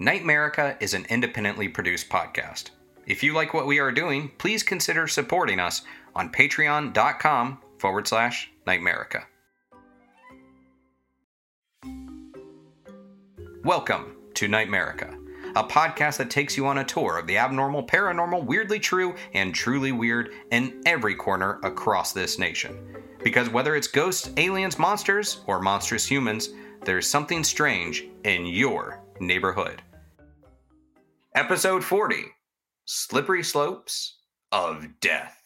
Nightmerica is an independently produced podcast. If you like what we are doing, please consider supporting us on patreon.com forward slash Nightmerica. Welcome to Nightmerica, a podcast that takes you on a tour of the abnormal, paranormal, weirdly true, and truly weird in every corner across this nation. Because whether it's ghosts, aliens, monsters, or monstrous humans, there's something strange in your neighborhood. Episode 40 Slippery Slopes of Death.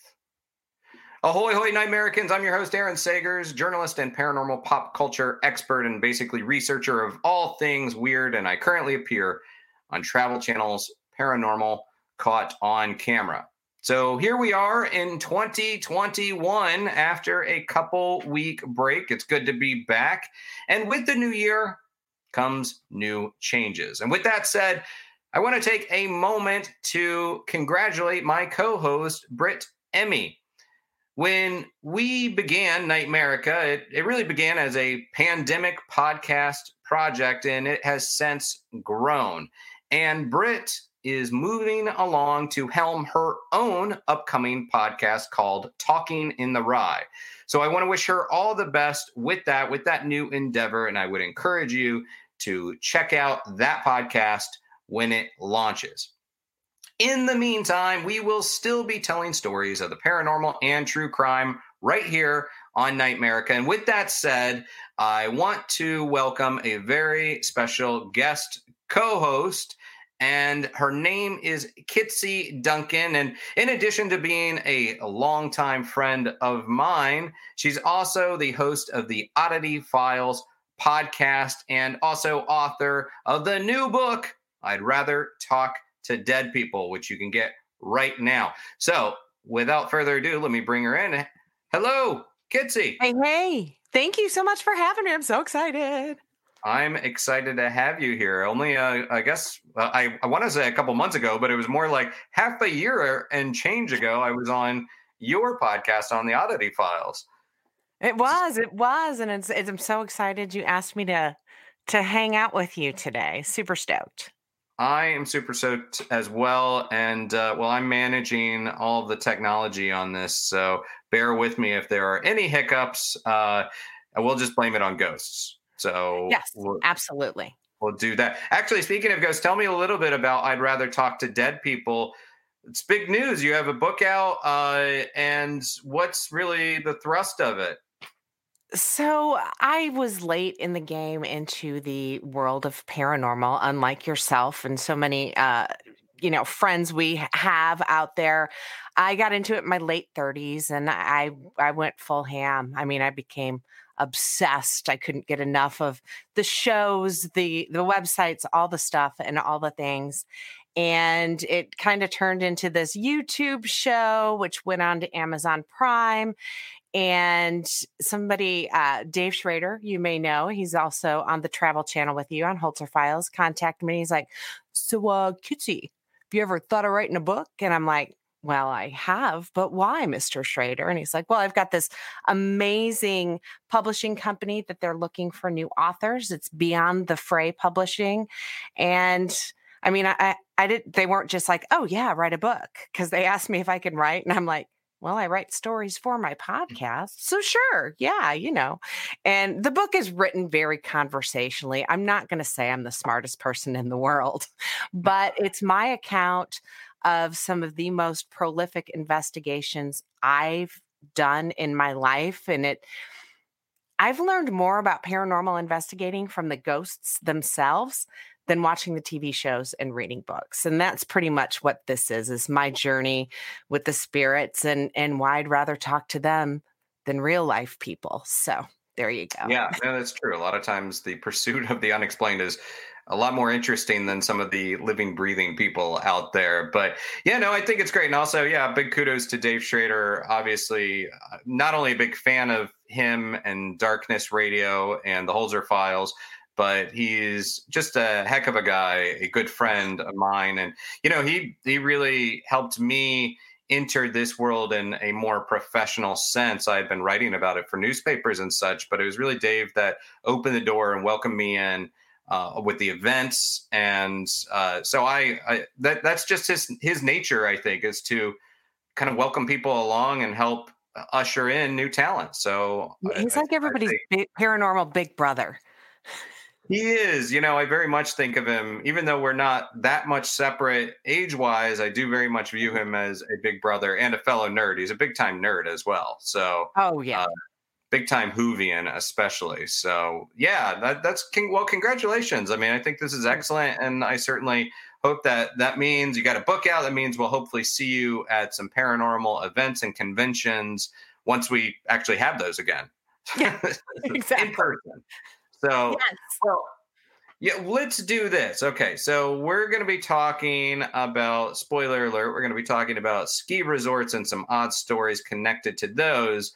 Ahoy, hoy, Nightmericans. I'm your host, Aaron Sagers, journalist and paranormal pop culture expert and basically researcher of all things weird. And I currently appear on Travel Channel's Paranormal Caught on Camera. So here we are in 2021 after a couple week break. It's good to be back. And with the new year comes new changes. And with that said, I want to take a moment to congratulate my co host, Britt Emmy. When we began Nightmerica, it, it really began as a pandemic podcast project and it has since grown. And Britt is moving along to helm her own upcoming podcast called Talking in the Rye. So I want to wish her all the best with that, with that new endeavor. And I would encourage you to check out that podcast when it launches. In the meantime, we will still be telling stories of the paranormal and true crime right here on Nightmerica. And with that said, I want to welcome a very special guest co host. And her name is Kitsy Duncan. And in addition to being a longtime friend of mine, she's also the host of the Oddity Files podcast and also author of the new book, I'd rather talk to dead people, which you can get right now. So, without further ado, let me bring her in. Hello, Kitsy. Hey, hey. Thank you so much for having me. I'm so excited. I'm excited to have you here. Only, uh, I guess, uh, I, I want to say a couple months ago, but it was more like half a year and change ago. I was on your podcast on the Oddity Files. It was, it was, and it's, it's I'm so excited you asked me to to hang out with you today. Super stoked. I am super stoked as well. And uh, well, I'm managing all the technology on this. So bear with me if there are any hiccups. Uh, we'll just blame it on ghosts. So, yes, we'll, absolutely. We'll do that. Actually, speaking of ghosts, tell me a little bit about I'd Rather Talk to Dead People. It's big news. You have a book out, uh, and what's really the thrust of it? So I was late in the game into the world of paranormal, unlike yourself and so many, uh, you know, friends we have out there. I got into it in my late 30s, and I I went full ham. I mean, I became obsessed. I couldn't get enough of the shows, the the websites, all the stuff, and all the things. And it kind of turned into this YouTube show, which went on to Amazon Prime and somebody, uh, Dave Schrader, you may know, he's also on the Travel Channel with you on Holzer Files, Contact me. He's like, So, uh, Kitsy, have you ever thought of writing a book? And I'm like, well, I have, but why, Mr. Schrader? And he's like, well, I've got this amazing publishing company that they're looking for new authors. It's Beyond the Fray Publishing. And I mean, I, I did, they weren't just like, oh, yeah, write a book. Cause they asked me if I can write. And I'm like, well, I write stories for my mm. podcast. So sure. Yeah, you know. And the book is written very conversationally. I'm not going to say I'm the smartest person in the world, but it's my account of some of the most prolific investigations I've done in my life. And it, I've learned more about paranormal investigating from the ghosts themselves than watching the TV shows and reading books. And that's pretty much what this is, is my journey with the spirits and and why I'd rather talk to them than real life people. So there you go. Yeah, no, that's true. A lot of times the pursuit of the unexplained is a lot more interesting than some of the living, breathing people out there. But yeah, no, I think it's great. And also, yeah, big kudos to Dave Schrader. Obviously, uh, not only a big fan of him and Darkness Radio and the Holzer Files, but he's just a heck of a guy, a good friend of mine. And, you know, he, he really helped me enter this world in a more professional sense. I had been writing about it for newspapers and such, but it was really Dave that opened the door and welcomed me in uh, with the events, and uh, so I, I, that that's just his his nature. I think is to kind of welcome people along and help usher in new talent. So he's I, like everybody's big, paranormal big brother. He is, you know, I very much think of him, even though we're not that much separate age wise, I do very much view him as a big brother and a fellow nerd. He's a big time nerd as well. So, oh, yeah. Uh, big time Whovian, especially. So yeah, that, that's king. Well, congratulations. I mean, I think this is excellent, and I certainly hope that that means you got a book out. That means we'll hopefully see you at some paranormal events and conventions once we actually have those again. Yeah, exactly. In person. So, yes. well, yeah, let's do this. Okay, so we're going to be talking about spoiler alert. We're going to be talking about ski resorts and some odd stories connected to those.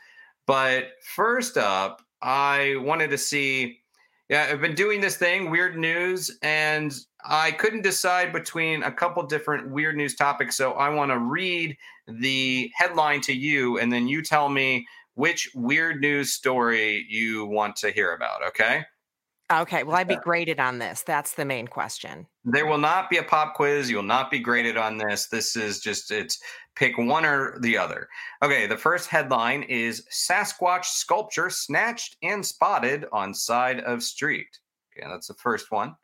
But first up, I wanted to see. Yeah, I've been doing this thing, weird news, and I couldn't decide between a couple different weird news topics. So I want to read the headline to you, and then you tell me which weird news story you want to hear about. Okay. Okay. Will I'd be graded on this? That's the main question. There will not be a pop quiz. You will not be graded on this. This is just, it's pick one or the other. Okay. The first headline is Sasquatch sculpture snatched and spotted on side of street. Okay. That's the first one.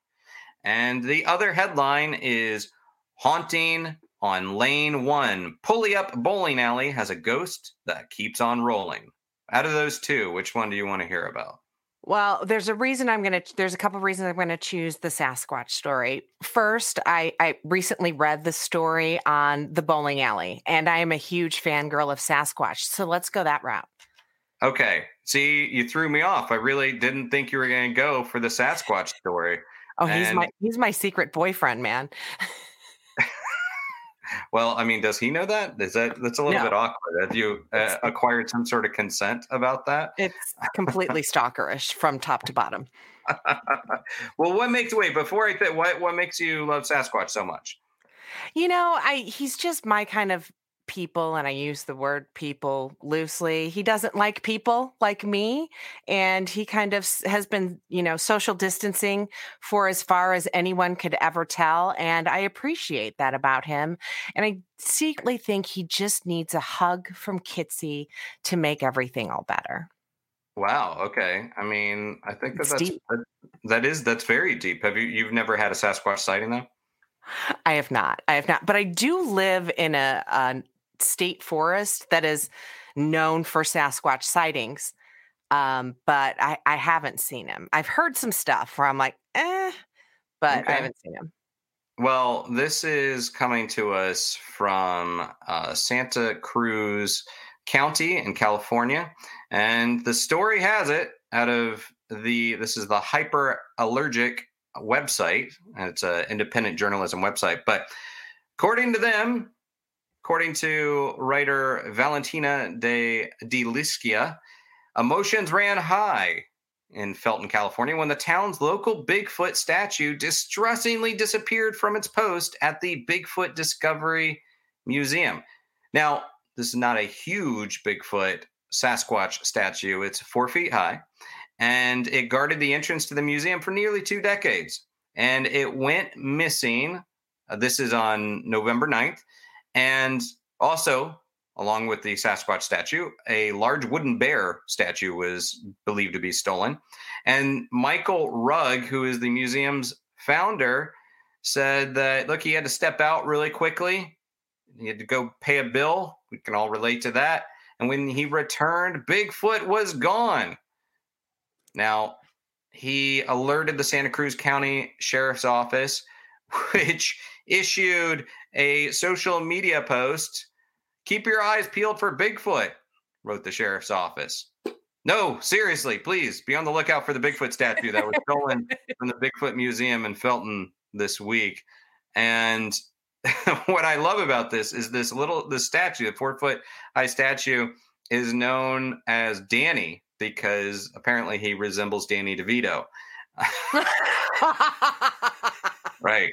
And the other headline is Haunting on Lane One. Pulley Up Bowling Alley has a ghost that keeps on rolling. Out of those two, which one do you want to hear about? Well, there's a reason I'm going to, there's a couple of reasons I'm going to choose the Sasquatch story. First, I, I recently read the story on the bowling alley, and I am a huge fangirl of Sasquatch. So let's go that route. Okay. See, you threw me off. I really didn't think you were going to go for the Sasquatch story. Oh, he's and... my he's my secret boyfriend, man. Well, I mean, does he know that? Is that that's a little no. bit awkward? Have you uh, acquired some sort of consent about that? It's completely stalkerish from top to bottom. well, what makes wait before I th- what what makes you love Sasquatch so much? You know, I he's just my kind of people and I use the word people loosely. He doesn't like people like me and he kind of has been, you know, social distancing for as far as anyone could ever tell and I appreciate that about him. And I secretly think he just needs a hug from Kitsy to make everything all better. Wow, okay. I mean, I think that that's that, that is that's very deep. Have you you've never had a Sasquatch sighting though? I have not. I have not. But I do live in a, a state forest that is known for Sasquatch sightings. Um, but I, I haven't seen him. I've heard some stuff where I'm like, eh, but okay. I haven't seen him. Well, this is coming to us from uh, Santa Cruz County in California. And the story has it out of the, this is the Hyper Allergic website. It's an independent journalism website. But according to them, According to writer Valentina de Deliskia, emotions ran high in Felton, California, when the town's local Bigfoot statue distressingly disappeared from its post at the Bigfoot Discovery Museum. Now, this is not a huge Bigfoot Sasquatch statue, it's four feet high, and it guarded the entrance to the museum for nearly two decades. And it went missing. Uh, this is on November 9th. And also, along with the Sasquatch statue, a large wooden bear statue was believed to be stolen. And Michael Rugg, who is the museum's founder, said that, look, he had to step out really quickly. He had to go pay a bill. We can all relate to that. And when he returned, Bigfoot was gone. Now, he alerted the Santa Cruz County Sheriff's Office, which issued a social media post Keep your eyes peeled for Bigfoot, wrote the sheriff's office. No, seriously, please be on the lookout for the Bigfoot statue that was stolen from the Bigfoot Museum in Felton this week. And what I love about this is this little the statue, the four foot high statue, is known as Danny because apparently he resembles Danny DeVito. right.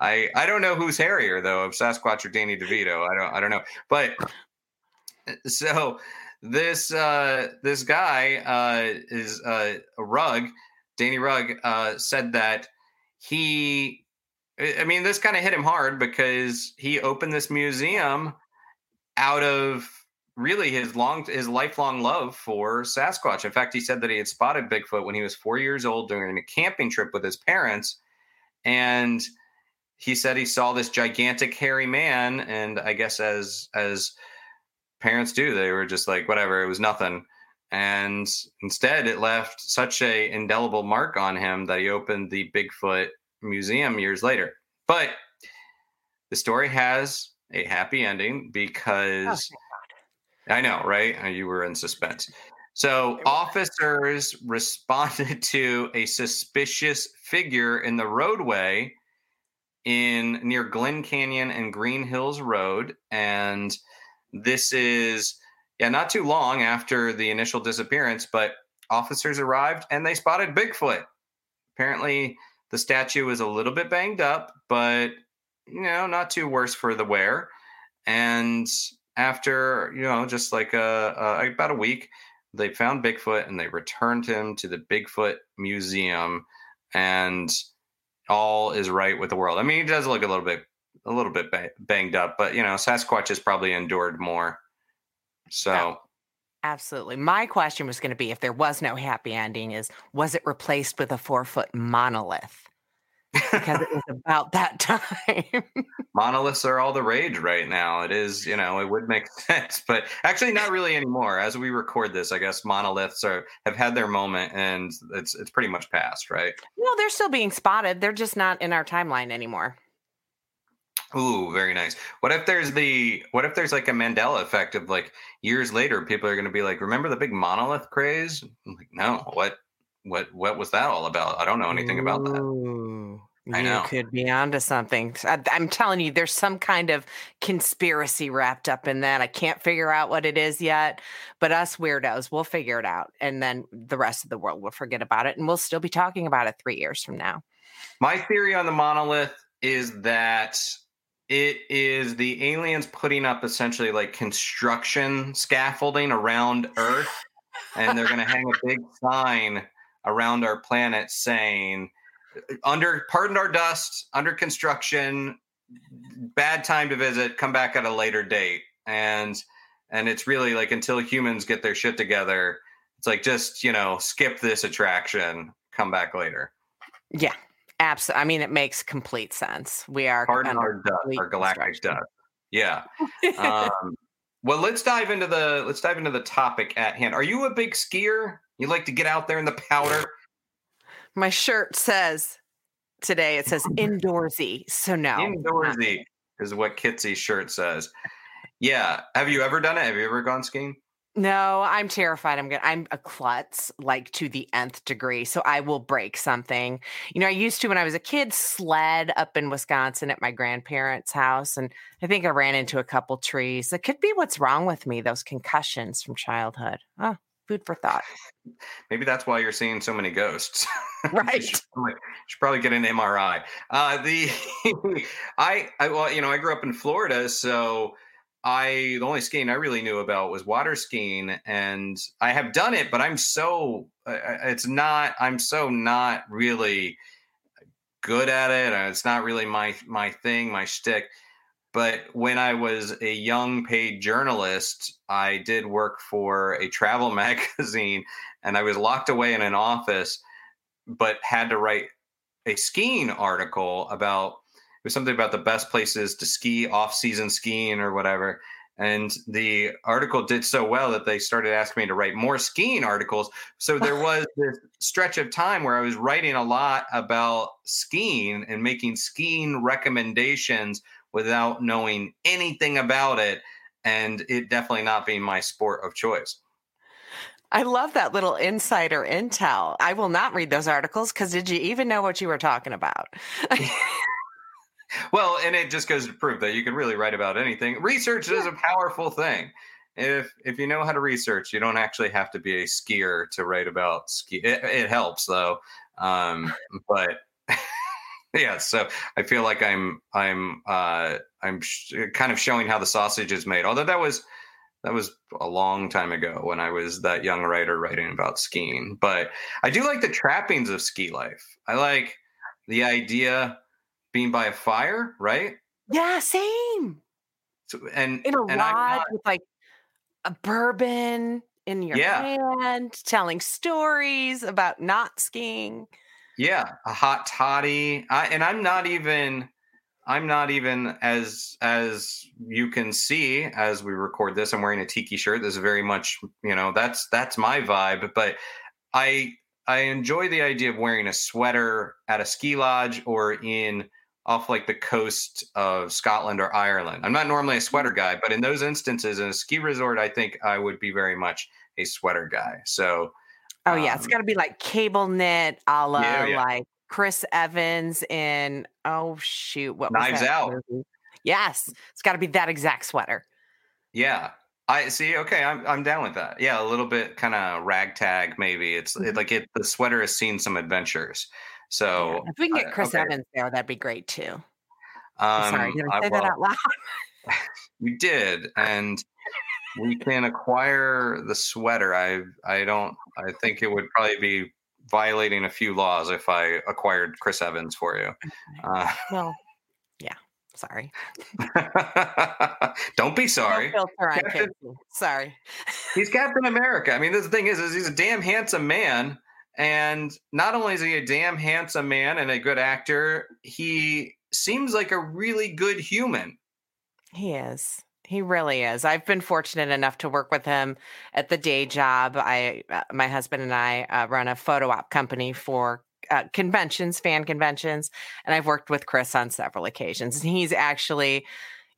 I I don't know who's hairier though, of Sasquatch or Danny DeVito. I don't I don't know. But so this uh this guy uh is uh a rug, Danny Rugg uh said that he I mean this kind of hit him hard because he opened this museum out of really his long his lifelong love for Sasquatch. In fact, he said that he had spotted Bigfoot when he was 4 years old during a camping trip with his parents and he said he saw this gigantic hairy man and i guess as as parents do they were just like whatever it was nothing. And instead it left such a indelible mark on him that he opened the bigfoot museum years later. But the story has a happy ending because oh, i know right? You were in suspense so officers responded to a suspicious figure in the roadway in near Glen Canyon and Green Hills Road. And this is, yeah, not too long after the initial disappearance, but officers arrived and they spotted Bigfoot. Apparently, the statue was a little bit banged up, but, you know, not too worse for the wear. And after, you know, just like a, a about a week, they found Bigfoot and they returned him to the Bigfoot Museum. And all is right with the world. I mean, he does look a little bit a little bit banged up, but you know, Sasquatch has probably endured more. So yeah, absolutely. My question was going to be if there was no happy ending is was it replaced with a 4-foot monolith? Because it was about that time. Monoliths are all the rage right now. It is, you know, it would make sense, but actually not really anymore. As we record this, I guess monoliths are have had their moment and it's it's pretty much past, right? No, they're still being spotted. They're just not in our timeline anymore. Ooh, very nice. What if there's the what if there's like a Mandela effect of like years later people are going to be like, "Remember the big monolith craze?" I'm like, "No, what what what was that all about? I don't know anything about that. I know. You could be onto something. I, I'm telling you, there's some kind of conspiracy wrapped up in that. I can't figure out what it is yet, but us weirdos, we'll figure it out. And then the rest of the world will forget about it. And we'll still be talking about it three years from now. My theory on the monolith is that it is the aliens putting up essentially like construction scaffolding around Earth. and they're going to hang a big sign around our planet saying, under pardon our dust, under construction, bad time to visit, come back at a later date. And and it's really like until humans get their shit together, it's like just, you know, skip this attraction, come back later. Yeah. Absolutely. I mean, it makes complete sense. We are pardon our dust, our galactic dust. Yeah. um, well, let's dive into the let's dive into the topic at hand. Are you a big skier? You like to get out there in the powder? My shirt says today, it says indoorsy. So no. Indoorsy is what Kitsy's shirt says. Yeah. Have you ever done it? Have you ever gone skiing? No, I'm terrified. I'm gonna I'm a klutz like to the nth degree. So I will break something. You know, I used to when I was a kid sled up in Wisconsin at my grandparents' house and I think I ran into a couple trees. That could be what's wrong with me, those concussions from childhood. Oh, food for thought. Maybe that's why you're seeing so many ghosts. Right. should, probably, should probably get an MRI. Uh, the I I well, you know, I grew up in Florida, so I the only skiing I really knew about was water skiing, and I have done it, but I'm so it's not. I'm so not really good at it. It's not really my my thing, my shtick. But when I was a young paid journalist, I did work for a travel magazine, and I was locked away in an office but had to write a skiing article about was something about the best places to ski off season skiing or whatever and the article did so well that they started asking me to write more skiing articles so there was this stretch of time where i was writing a lot about skiing and making skiing recommendations without knowing anything about it and it definitely not being my sport of choice I love that little insider intel. I will not read those articles because did you even know what you were talking about? well, and it just goes to prove that you can really write about anything. Research is a powerful thing. If if you know how to research, you don't actually have to be a skier to write about ski. It, it helps though, um, but yeah. So I feel like I'm I'm uh, I'm sh- kind of showing how the sausage is made. Although that was that was a long time ago when I was that young writer writing about skiing. But I do like the trappings of ski life. I like the idea being by a fire, right? Yeah, same. So, and in a and lodge with like a bourbon in your yeah. hand, telling stories about not skiing. Yeah, a hot toddy. I, and I'm not even I'm not even as as you can see as we record this. I'm wearing a tiki shirt. This is very much you know that's that's my vibe. But I I enjoy the idea of wearing a sweater at a ski lodge or in off like the coast of Scotland or Ireland. I'm not normally a sweater guy, but in those instances in a ski resort, I think I would be very much a sweater guy. So Oh yeah, um, it's got to be like cable knit, a la yeah, yeah. like Chris Evans in oh shoot, what Knives Out? Movie? Yes, it's got to be that exact sweater. Yeah, I see. Okay, I'm I'm down with that. Yeah, a little bit kind of ragtag maybe. It's mm-hmm. it, like it. The sweater has seen some adventures. So yeah. if we can get Chris okay. Evans there, that'd be great too. Um, sorry, did I say I, well, that out loud? you did, and we can acquire the sweater. I I don't. I think it would probably be violating a few laws if I acquired Chris Evans for you. Uh, well, yeah. Sorry. Don't be sorry. No Captain, sorry. he's Captain America. I mean, the thing is, is he's a damn handsome man. And not only is he a damn handsome man and a good actor, he seems like a really good human. He is. He really is. I've been fortunate enough to work with him at the day job. I, uh, my husband and I uh, run a photo op company for uh, conventions, fan conventions, and I've worked with Chris on several occasions. And he's actually,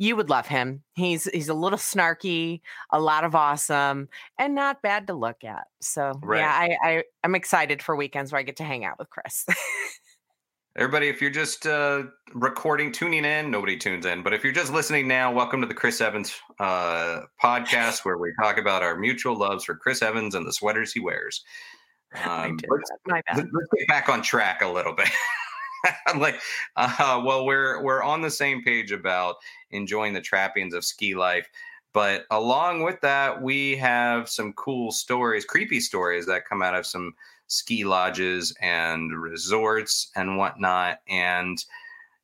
you would love him. He's he's a little snarky, a lot of awesome, and not bad to look at. So right. yeah, I, I I'm excited for weekends where I get to hang out with Chris. Everybody, if you're just uh, recording, tuning in, nobody tunes in. But if you're just listening now, welcome to the Chris Evans uh, podcast, where we talk about our mutual loves for Chris Evans and the sweaters he wears. Um, let's, let's, get back on track a little bit. I'm like, uh, well, we're we're on the same page about enjoying the trappings of ski life, but along with that, we have some cool stories, creepy stories that come out of some ski lodges and resorts and whatnot. And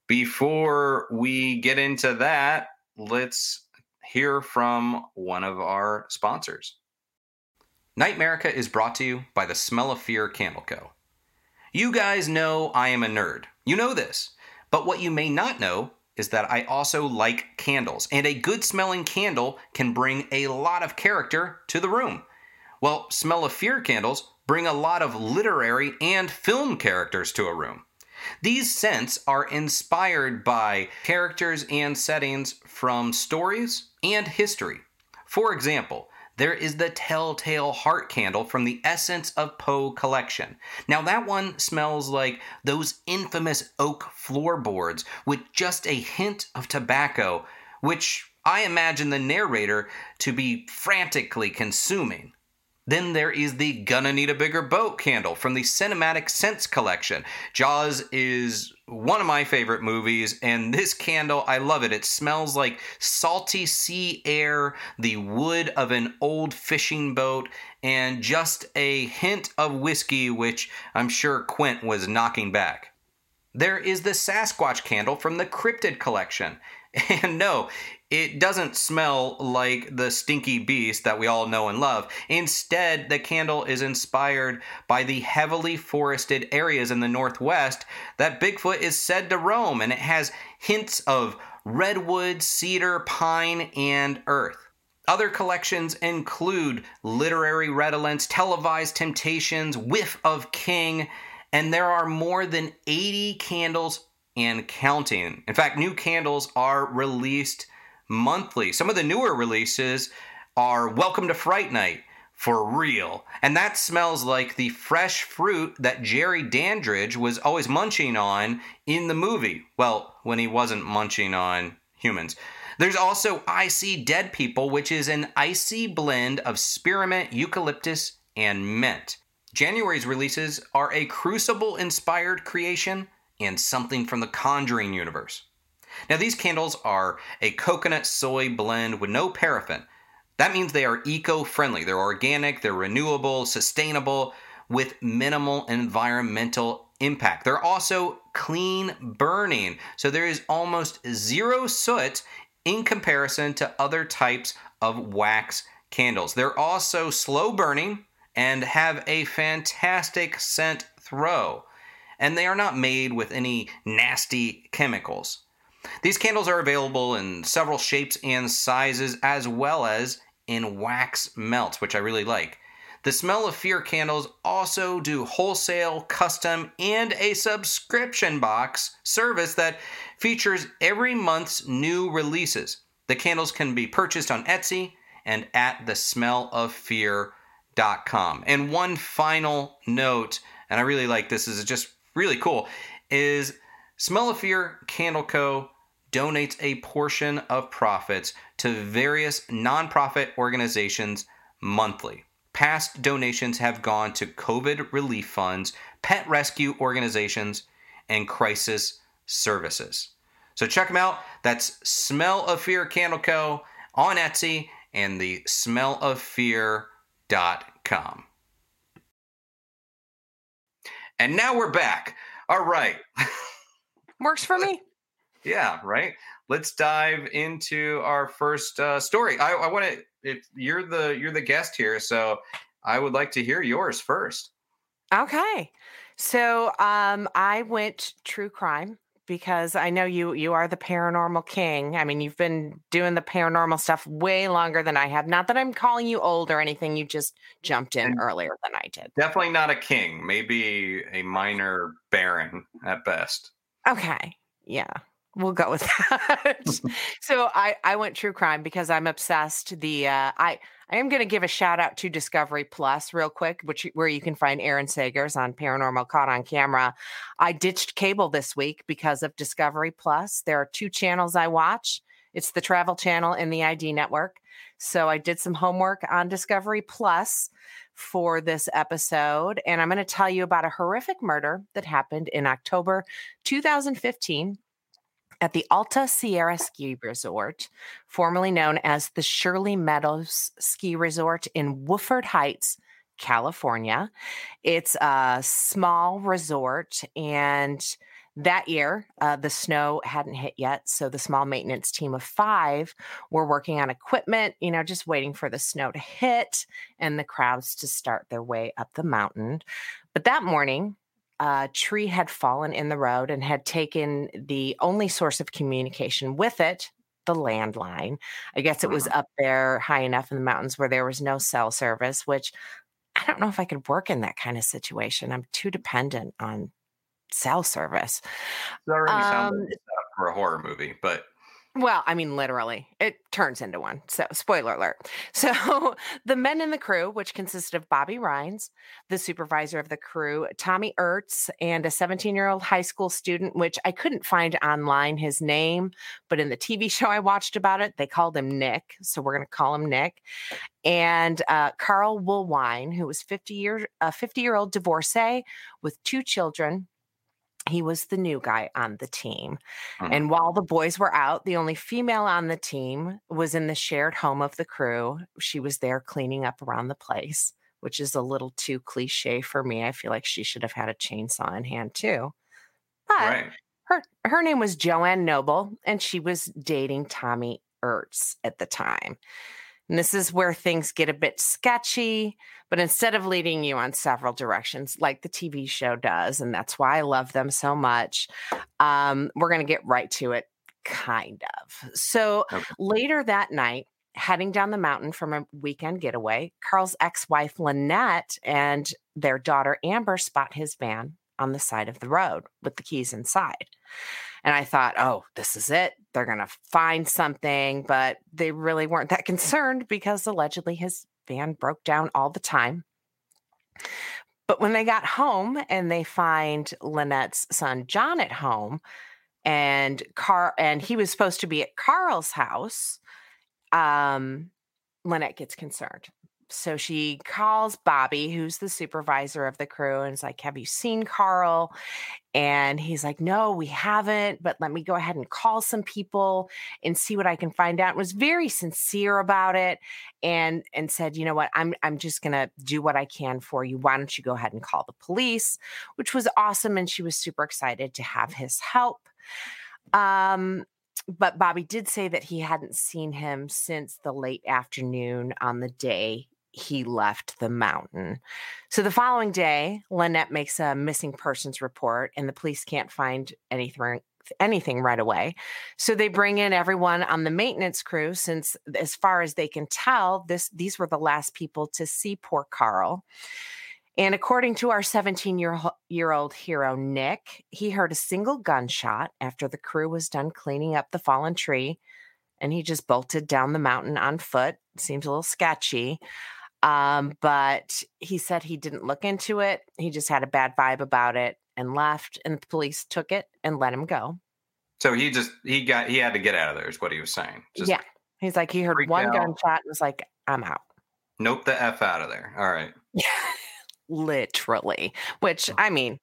before we get into that, let's hear from one of our sponsors. Nightmerica is brought to you by the Smell of Fear Candle Co. You guys know I am a nerd. You know this. But what you may not know is that I also like candles, and a good smelling candle can bring a lot of character to the room. Well, Smell of Fear candles bring a lot of literary and film characters to a room. These scents are inspired by characters and settings from stories and history. For example, there is the Telltale Heart candle from the Essence of Poe collection. Now, that one smells like those infamous oak floorboards with just a hint of tobacco, which I imagine the narrator to be frantically consuming. Then there is the Gonna Need a Bigger Boat candle from the Cinematic Scents collection. Jaws is one of my favorite movies, and this candle, I love it. It smells like salty sea air, the wood of an old fishing boat, and just a hint of whiskey, which I'm sure Quint was knocking back. There is the Sasquatch candle from the Cryptid collection. And no, it doesn't smell like the stinky beast that we all know and love. Instead, the candle is inspired by the heavily forested areas in the Northwest that Bigfoot is said to roam, and it has hints of redwood, cedar, pine, and earth. Other collections include Literary Redolence, Televised Temptations, Whiff of King, and there are more than 80 candles and counting. In fact, new candles are released monthly. Some of the newer releases are Welcome to Fright Night for real. And that smells like the fresh fruit that Jerry Dandridge was always munching on in the movie. Well, when he wasn't munching on humans. There's also I See Dead People, which is an icy blend of spearmint, eucalyptus, and mint. January's releases are a Crucible inspired creation and something from the Conjuring universe. Now, these candles are a coconut soy blend with no paraffin. That means they are eco friendly. They're organic, they're renewable, sustainable, with minimal environmental impact. They're also clean burning, so there is almost zero soot in comparison to other types of wax candles. They're also slow burning and have a fantastic scent throw, and they are not made with any nasty chemicals. These candles are available in several shapes and sizes, as well as in wax melts, which I really like. The Smell of Fear candles also do wholesale, custom, and a subscription box service that features every month's new releases. The candles can be purchased on Etsy and at thesmelloffear.com. And one final note, and I really like this, is just really cool, is Smell of Fear Candle Co donates a portion of profits to various nonprofit organizations monthly. Past donations have gone to COVID relief funds, pet rescue organizations, and crisis services. So check them out. That's Smell of Fear Candle Co. on Etsy and the smell of smelloffear.com. And now we're back. All right. Works for me. Yeah, right. Let's dive into our first uh, story. I, I want to. If you're the you're the guest here, so I would like to hear yours first. Okay, so um, I went true crime because I know you you are the paranormal king. I mean, you've been doing the paranormal stuff way longer than I have. Not that I'm calling you old or anything. You just jumped in earlier than I did. Definitely not a king. Maybe a minor baron at best. Okay. Yeah. We'll go with that. so I I went true crime because I'm obsessed. The uh, I I am going to give a shout out to Discovery Plus real quick, which where you can find Aaron Sagers on Paranormal Caught on Camera. I ditched cable this week because of Discovery Plus. There are two channels I watch. It's the Travel Channel and the ID Network. So I did some homework on Discovery Plus for this episode, and I'm going to tell you about a horrific murder that happened in October 2015 at the Alta Sierra Ski Resort, formerly known as the Shirley Meadows Ski Resort in Woodford Heights, California. It's a small resort, and that year, uh, the snow hadn't hit yet. So the small maintenance team of five were working on equipment, you know, just waiting for the snow to hit and the crowds to start their way up the mountain. But that morning, a tree had fallen in the road and had taken the only source of communication with it, the landline. I guess it was mm-hmm. up there high enough in the mountains where there was no cell service, which I don't know if I could work in that kind of situation. I'm too dependent on cell service. It already um, sounds like for a horror movie, but Well, I mean, literally, it turns into one. So, spoiler alert. So, the men in the crew, which consisted of Bobby Rhines, the supervisor of the crew, Tommy Ertz, and a 17 year old high school student, which I couldn't find online his name, but in the TV show I watched about it, they called him Nick. So, we're going to call him Nick. And uh, Carl Woolwine, who was 50 year, a 50 year old divorcee with two children he was the new guy on the team. Mm-hmm. And while the boys were out, the only female on the team was in the shared home of the crew. She was there cleaning up around the place, which is a little too cliche for me. I feel like she should have had a chainsaw in hand too. But right. her her name was Joanne Noble, and she was dating Tommy Ertz at the time. And this is where things get a bit sketchy, but instead of leading you on several directions like the TV show does, and that's why I love them so much, um, we're going to get right to it, kind of. So okay. later that night, heading down the mountain from a weekend getaway, Carl's ex wife Lynette and their daughter Amber spot his van on the side of the road with the keys inside. And I thought, oh, this is it. They're going to find something. But they really weren't that concerned because allegedly his van broke down all the time. But when they got home and they find Lynette's son John at home, and Carl and he was supposed to be at Carl's house, um, Lynette gets concerned so she calls Bobby, who's the supervisor of the crew, and is like, Have you seen Carl? And he's like, No, we haven't, but let me go ahead and call some people and see what I can find out. was very sincere about it and and said, you know what, I'm I'm just gonna do what I can for you. Why don't you go ahead and call the police? Which was awesome. And she was super excited to have his help. Um, but Bobby did say that he hadn't seen him since the late afternoon on the day he left the mountain. So the following day, Lynette makes a missing persons report, and the police can't find anything anything right away. So they bring in everyone on the maintenance crew since as far as they can tell this these were the last people to see poor Carl. And according to our 17 year, year old hero, Nick, he heard a single gunshot after the crew was done cleaning up the fallen tree. And he just bolted down the mountain on foot. Seems a little sketchy. Um, but he said he didn't look into it. He just had a bad vibe about it and left. And the police took it and let him go. So he just he got he had to get out of there is what he was saying. Just yeah. He's like he heard one out. gunshot and was like, I'm out. Nope the F out of there. All right. Literally. Which I mean,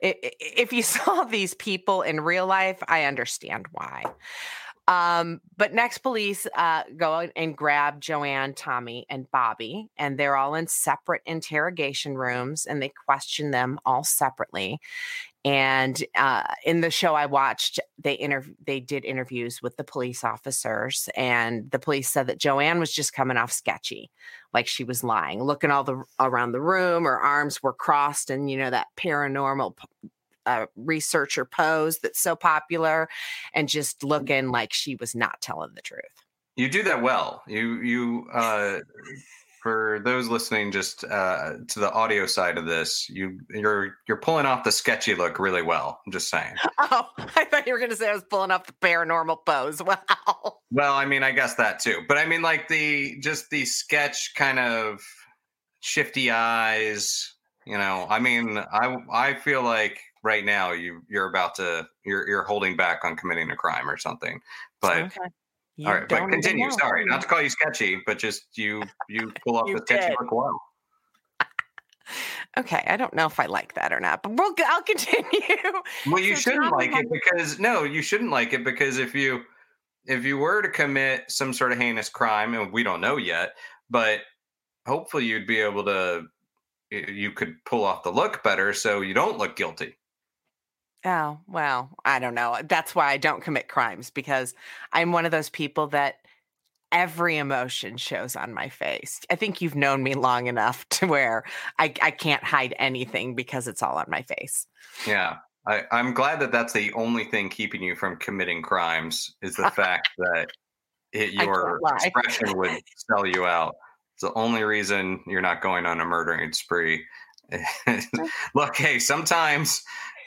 if you saw these people in real life, I understand why. Um, but next, police uh, go and grab Joanne, Tommy, and Bobby, and they're all in separate interrogation rooms, and they question them all separately. And uh, in the show I watched, they interv- they did interviews with the police officers, and the police said that Joanne was just coming off sketchy, like she was lying, looking all the around the room. Her arms were crossed, and you know that paranormal uh, researcher pose that's so popular and just mm. looking like she was not telling the truth. You do that well. You you uh for those listening just uh to the audio side of this, you you're you're pulling off the sketchy look really well. I'm just saying. Oh, I thought you were gonna say I was pulling off the paranormal pose. Wow. Well, I mean, I guess that too. But I mean like the just the sketch kind of shifty eyes, you know. I mean, I I feel like right now you you're about to you're you're holding back on committing a crime or something. But okay. all right, but continue. Sorry, not mm. to call you sketchy, but just you you pull off the sketchy look well. Okay, I don't know if I like that or not, but we'll I'll continue. Well, you so shouldn't like it because no, you shouldn't like it because if you if you were to commit some sort of heinous crime, and we don't know yet, but hopefully you'd be able to you could pull off the look better so you don't look guilty. Oh, well, I don't know. Uh, that's why I don't commit crimes because I'm one of those people that every emotion shows on my face. I think you've known me long enough to where I, I can't hide anything because it's all on my face. Yeah. I, I'm glad that that's the only thing keeping you from committing crimes is the fact that it, your expression would sell you out. It's the only reason you're not going on a murdering spree. Look, hey, sometimes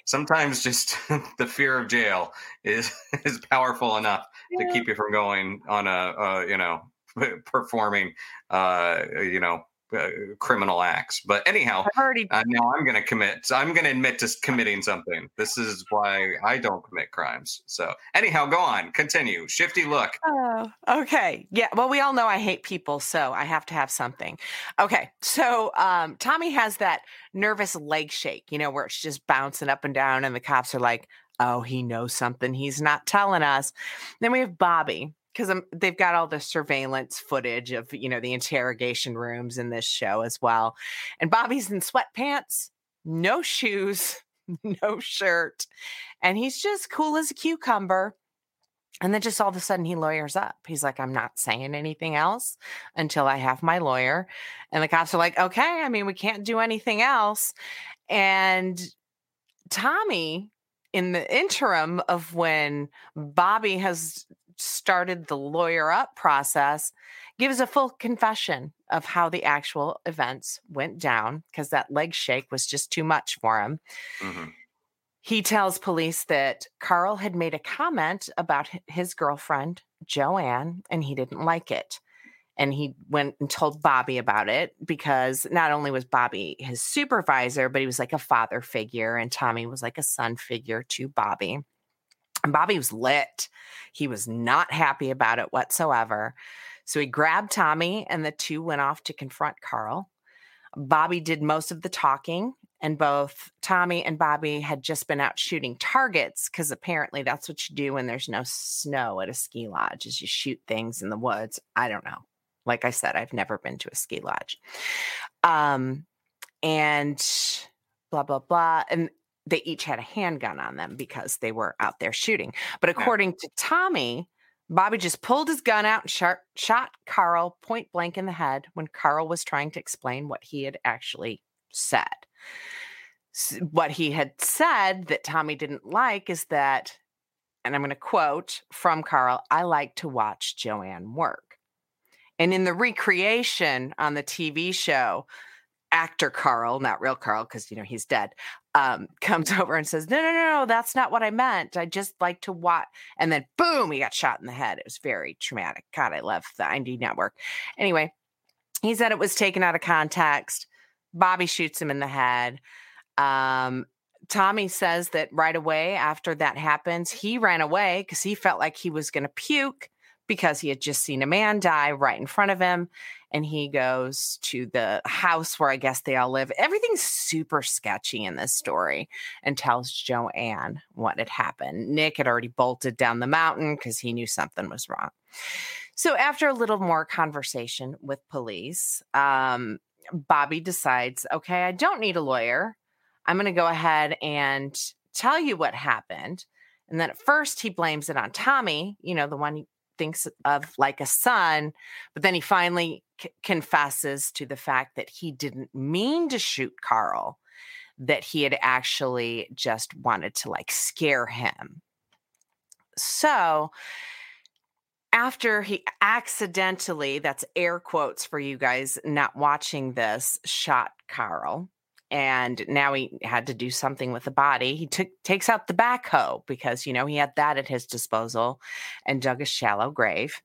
sometimes just the fear of jail is is powerful enough yeah. to keep you from going on a, a you know performing uh you know uh, criminal acts. But anyhow, I've already... uh, now I'm going to commit. So I'm going to admit to committing something. This is why I don't commit crimes. So anyhow, go on, continue. Shifty look. Oh, okay. Yeah. Well, we all know I hate people, so I have to have something. Okay. So um, Tommy has that nervous leg shake, you know, where it's just bouncing up and down, and the cops are like, "Oh, he knows something. He's not telling us." Then we have Bobby because they've got all the surveillance footage of you know the interrogation rooms in this show as well and bobby's in sweatpants no shoes no shirt and he's just cool as a cucumber and then just all of a sudden he lawyers up. He's like i'm not saying anything else until i have my lawyer and the cops are like okay i mean we can't do anything else and tommy in the interim of when Bobby has started the lawyer up process, gives a full confession of how the actual events went down because that leg shake was just too much for him. Mm-hmm. He tells police that Carl had made a comment about his girlfriend, Joanne, and he didn't like it. And he went and told Bobby about it because not only was Bobby his supervisor, but he was like a father figure, and Tommy was like a son figure to Bobby. And Bobby was lit. He was not happy about it whatsoever. So he grabbed Tommy and the two went off to confront Carl. Bobby did most of the talking, and both Tommy and Bobby had just been out shooting targets because apparently that's what you do when there's no snow at a ski lodge is you shoot things in the woods. I don't know. Like I said, I've never been to a ski lodge. Um, and blah blah blah. And they each had a handgun on them because they were out there shooting. But according yeah. to Tommy, Bobby just pulled his gun out and shot, shot Carl point blank in the head when Carl was trying to explain what he had actually said. What he had said that Tommy didn't like is that, and I'm going to quote from Carl I like to watch Joanne work. And in the recreation on the TV show, actor Carl, not real Carl, because you know he's dead, um, comes over and says, "No, no, no, no, that's not what I meant. I just like to watch." And then, boom, he got shot in the head. It was very traumatic. God, I love the ID network. Anyway, he said it was taken out of context. Bobby shoots him in the head. Um, Tommy says that right away after that happens, he ran away because he felt like he was going to puke because he had just seen a man die right in front of him and he goes to the house where I guess they all live. Everything's super sketchy in this story and tells Joanne what had happened. Nick had already bolted down the mountain because he knew something was wrong. So, after a little more conversation with police, um, Bobby decides, okay, I don't need a lawyer. I'm going to go ahead and tell you what happened. And then at first he blames it on Tommy, you know, the one thinks of like a son, but then he finally c- confesses to the fact that he didn't mean to shoot Carl, that he had actually just wanted to like scare him. So, after he accidentally, that's air quotes for you guys not watching this, shot Carl, and now he had to do something with the body. He took takes out the backhoe because you know he had that at his disposal and dug a shallow grave.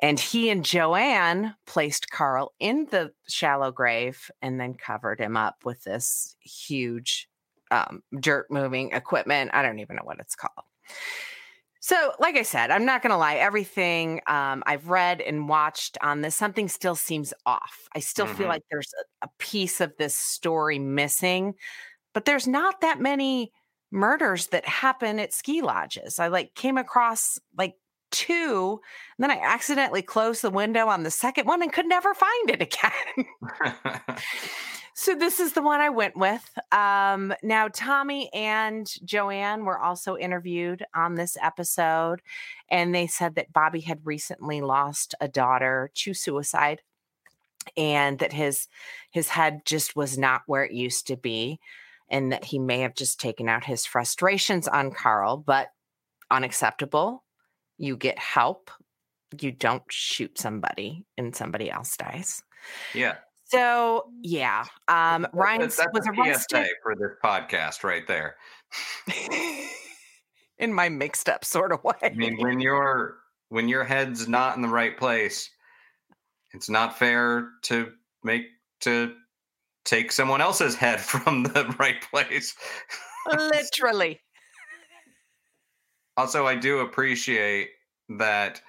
And he and Joanne placed Carl in the shallow grave and then covered him up with this huge um, dirt moving equipment. I don't even know what it's called. So, like I said, I'm not going to lie. Everything um, I've read and watched on this, something still seems off. I still mm-hmm. feel like there's a, a piece of this story missing, but there's not that many murders that happen at ski lodges. I like came across like two, and then I accidentally closed the window on the second one and could never find it again. So this is the one I went with. Um, now, Tommy and Joanne were also interviewed on this episode, and they said that Bobby had recently lost a daughter to suicide, and that his his head just was not where it used to be, and that he may have just taken out his frustrations on Carl, but unacceptable. You get help. You don't shoot somebody and somebody else dies. Yeah. So yeah, um, Ryan was arrested for this podcast right there. in my mixed up sort of way. I mean, when your when your head's not in the right place, it's not fair to make to take someone else's head from the right place. Literally. also, I do appreciate that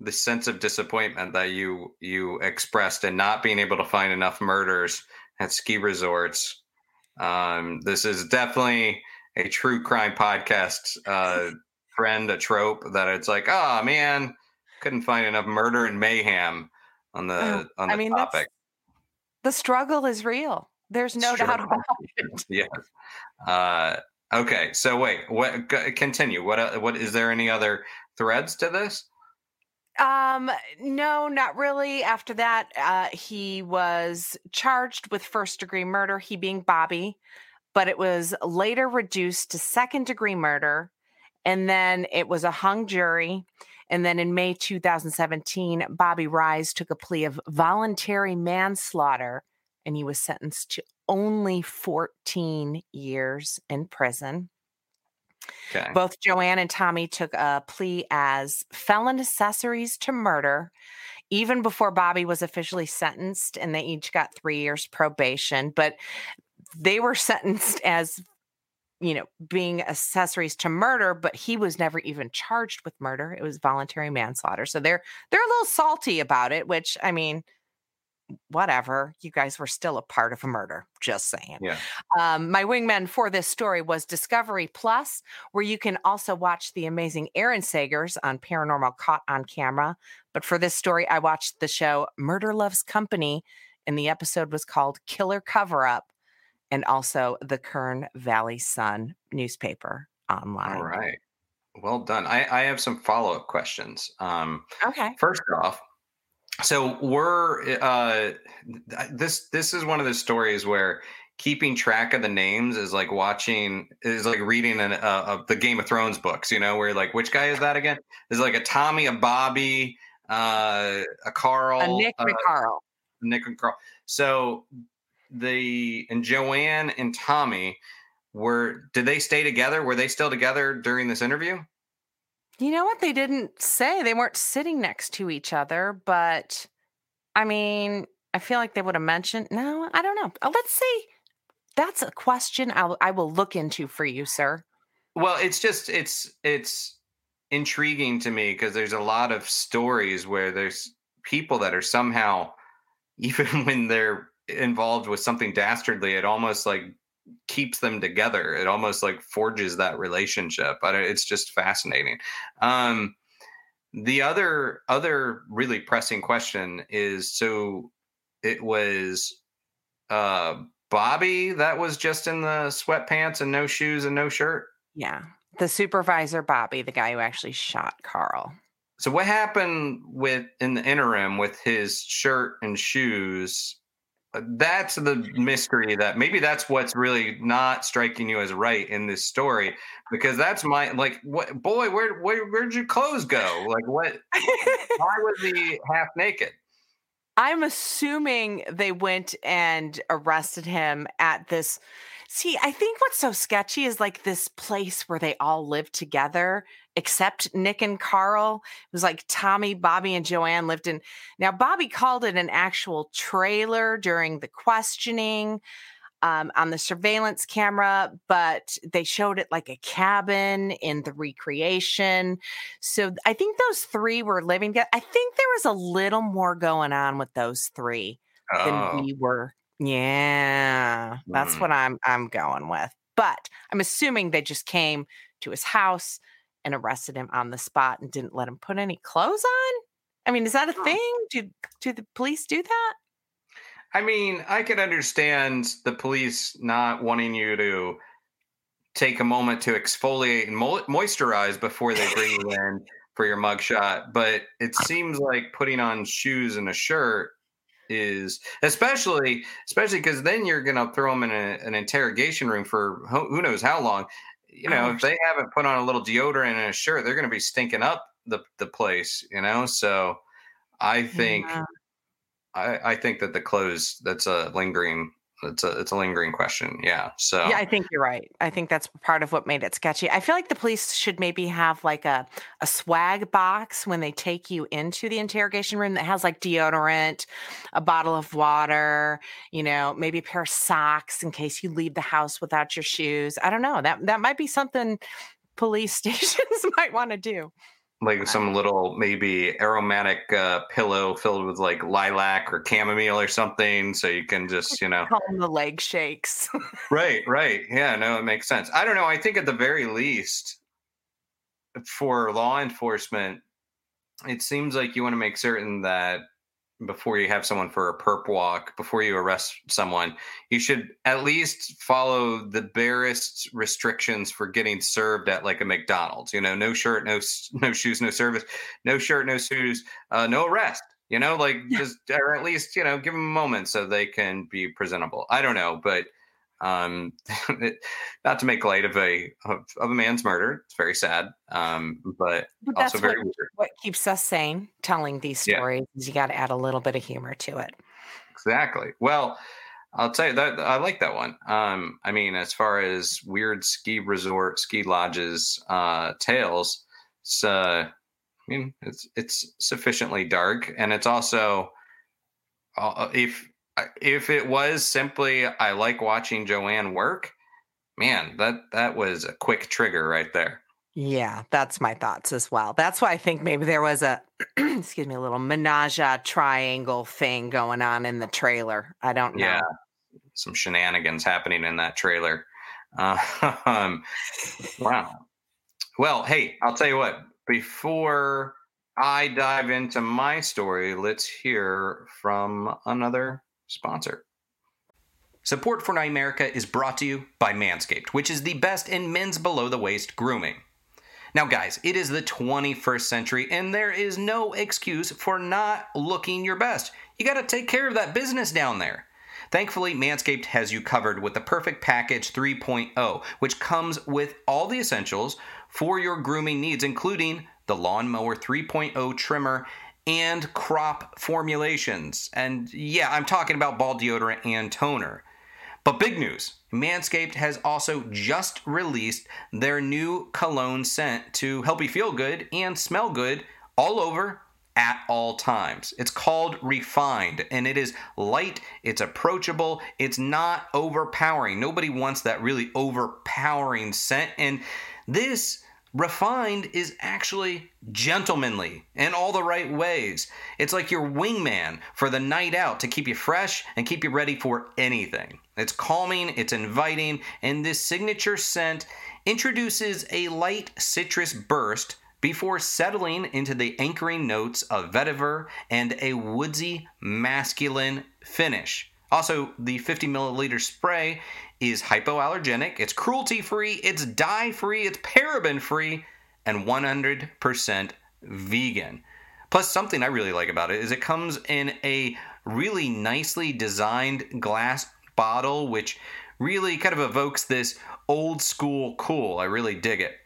the sense of disappointment that you you expressed in not being able to find enough murders at ski resorts. Um, this is definitely a true crime podcast uh, trend, a trope that it's like, oh man, couldn't find enough murder and mayhem on the on the I mean, topic. The struggle is real. There's no doubt about it. yes. Uh, okay. So wait. What? Continue. What? Uh, what is there? Any other threads to this? Um, no, not really. After that, uh, he was charged with first degree murder, he being Bobby, but it was later reduced to second degree murder. And then it was a hung jury. And then in May 2017, Bobby Rise took a plea of voluntary manslaughter and he was sentenced to only 14 years in prison. Okay. Both Joanne and Tommy took a plea as felon accessories to murder even before Bobby was officially sentenced, and they each got three years probation. But they were sentenced as you know being accessories to murder but he was never even charged with murder it was voluntary manslaughter so they're they're a little salty about it which i mean whatever you guys were still a part of a murder just saying. Yeah. Um, my wingman for this story was discovery plus where you can also watch the amazing aaron sagers on paranormal caught on camera. But for this story i watched the show murder loves company and the episode was called killer cover up and also the kern valley sun newspaper online. All right well done. I, I have some follow-up questions. Um, okay. first off so we're uh this this is one of the stories where keeping track of the names is like watching is like reading an, uh, of the game of thrones books you know where like which guy is that again? There's like a tommy a bobby uh a carl a nick and uh, carl nick and carl. So the and joanne and tommy were did they stay together? Were they still together during this interview you know what? They didn't say they weren't sitting next to each other, but I mean, I feel like they would have mentioned. No, I don't know. Uh, let's see. That's a question I'll, I will look into for you, sir. Well, it's just it's it's intriguing to me because there's a lot of stories where there's people that are somehow, even when they're involved with something dastardly, it almost like keeps them together. It almost like forges that relationship. It's just fascinating. Um, the other other really pressing question is so it was uh Bobby that was just in the sweatpants and no shoes and no shirt. Yeah. The supervisor Bobby, the guy who actually shot Carl. So what happened with in the interim with his shirt and shoes that's the mystery that maybe that's what's really not striking you as right in this story because that's my like what boy where where where'd your clothes go? Like what why was he half naked? I'm assuming they went and arrested him at this See, I think what's so sketchy is like this place where they all live together, except Nick and Carl. It was like Tommy, Bobby, and Joanne lived in. Now, Bobby called it an actual trailer during the questioning um, on the surveillance camera, but they showed it like a cabin in the recreation. So I think those three were living together. I think there was a little more going on with those three oh. than we were yeah, that's mm. what I'm I'm going with. But I'm assuming they just came to his house and arrested him on the spot and didn't let him put any clothes on. I mean, is that a thing? Do do the police do that? I mean, I could understand the police not wanting you to take a moment to exfoliate and mo- moisturize before they bring you in for your mugshot, but it seems like putting on shoes and a shirt is especially especially because then you're gonna throw them in a, an interrogation room for who, knows how long. You know if they haven't put on a little deodorant and a shirt they're gonna be stinking up the, the place you know? So i think yeah. I, I think that the clothes that's a lingering it's a it's a lingering question. Yeah. So yeah, I think you're right. I think that's part of what made it sketchy. I feel like the police should maybe have like a a swag box when they take you into the interrogation room that has like deodorant, a bottle of water, you know, maybe a pair of socks in case you leave the house without your shoes. I don't know. That that might be something police stations might want to do like some little maybe aromatic uh, pillow filled with like lilac or chamomile or something so you can just you know calm the leg shakes. Right right. Yeah no it makes sense. I don't know i think at the very least for law enforcement it seems like you want to make certain that before you have someone for a perp walk, before you arrest someone, you should at least follow the barest restrictions for getting served at like a McDonald's. You know, no shirt, no no shoes, no service, no shirt, no shoes, uh, no arrest. You know, like yeah. just or at least you know give them a moment so they can be presentable. I don't know, but um, not to make light of a of, of, a man's murder. It's very sad, um, but, but also very what, weird. What keeps us sane telling these stories yeah. is you got to add a little bit of humor to it. Exactly. Well, I'll tell you that I like that one. Um, I mean, as far as weird ski resort, ski lodges, uh, tales, it's, uh, I mean, it's it's sufficiently dark, and it's also uh, if if it was simply I like watching Joanne work, man, that that was a quick trigger right there. Yeah, that's my thoughts as well. That's why I think maybe there was a excuse me, a little menage a triangle thing going on in the trailer. I don't know. Yeah, some shenanigans happening in that trailer. Uh, um, wow. Well, hey, I'll tell you what. Before I dive into my story, let's hear from another sponsor. Support for Nightmerica is brought to you by Manscaped, which is the best in men's below the waist grooming. Now, guys, it is the 21st century, and there is no excuse for not looking your best. You got to take care of that business down there. Thankfully, Manscaped has you covered with the Perfect Package 3.0, which comes with all the essentials for your grooming needs, including the Lawnmower 3.0 trimmer and crop formulations. And yeah, I'm talking about ball deodorant and toner. But big news Manscaped has also just released their new cologne scent to help you feel good and smell good all over at all times. It's called Refined and it is light, it's approachable, it's not overpowering. Nobody wants that really overpowering scent. And this Refined is actually gentlemanly in all the right ways. It's like your wingman for the night out to keep you fresh and keep you ready for anything. It's calming, it's inviting, and this signature scent introduces a light citrus burst before settling into the anchoring notes of vetiver and a woodsy masculine finish. Also, the 50 milliliter spray is hypoallergenic, it's cruelty free, it's dye free, it's paraben free, and 100% vegan. Plus, something I really like about it is it comes in a really nicely designed glass bottle, which really kind of evokes this old school cool. I really dig it.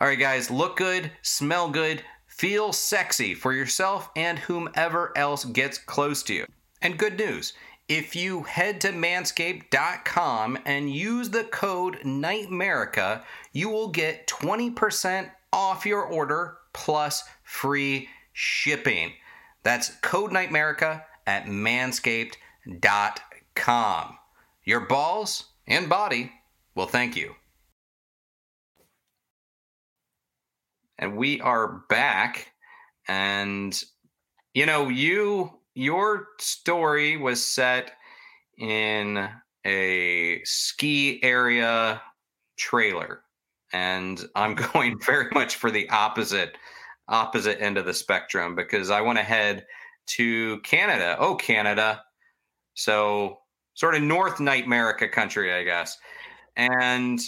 All right, guys, look good, smell good, feel sexy for yourself and whomever else gets close to you. And good news if you head to manscaped.com and use the code NIGHTMERICA, you will get 20% off your order plus free shipping. That's code NIGHTMERICA at manscaped.com. Your balls and body will thank you. And we are back. And, you know, you your story was set in a ski area trailer and i'm going very much for the opposite opposite end of the spectrum because i want to head to canada. Oh canada. So sort of north night america country i guess. And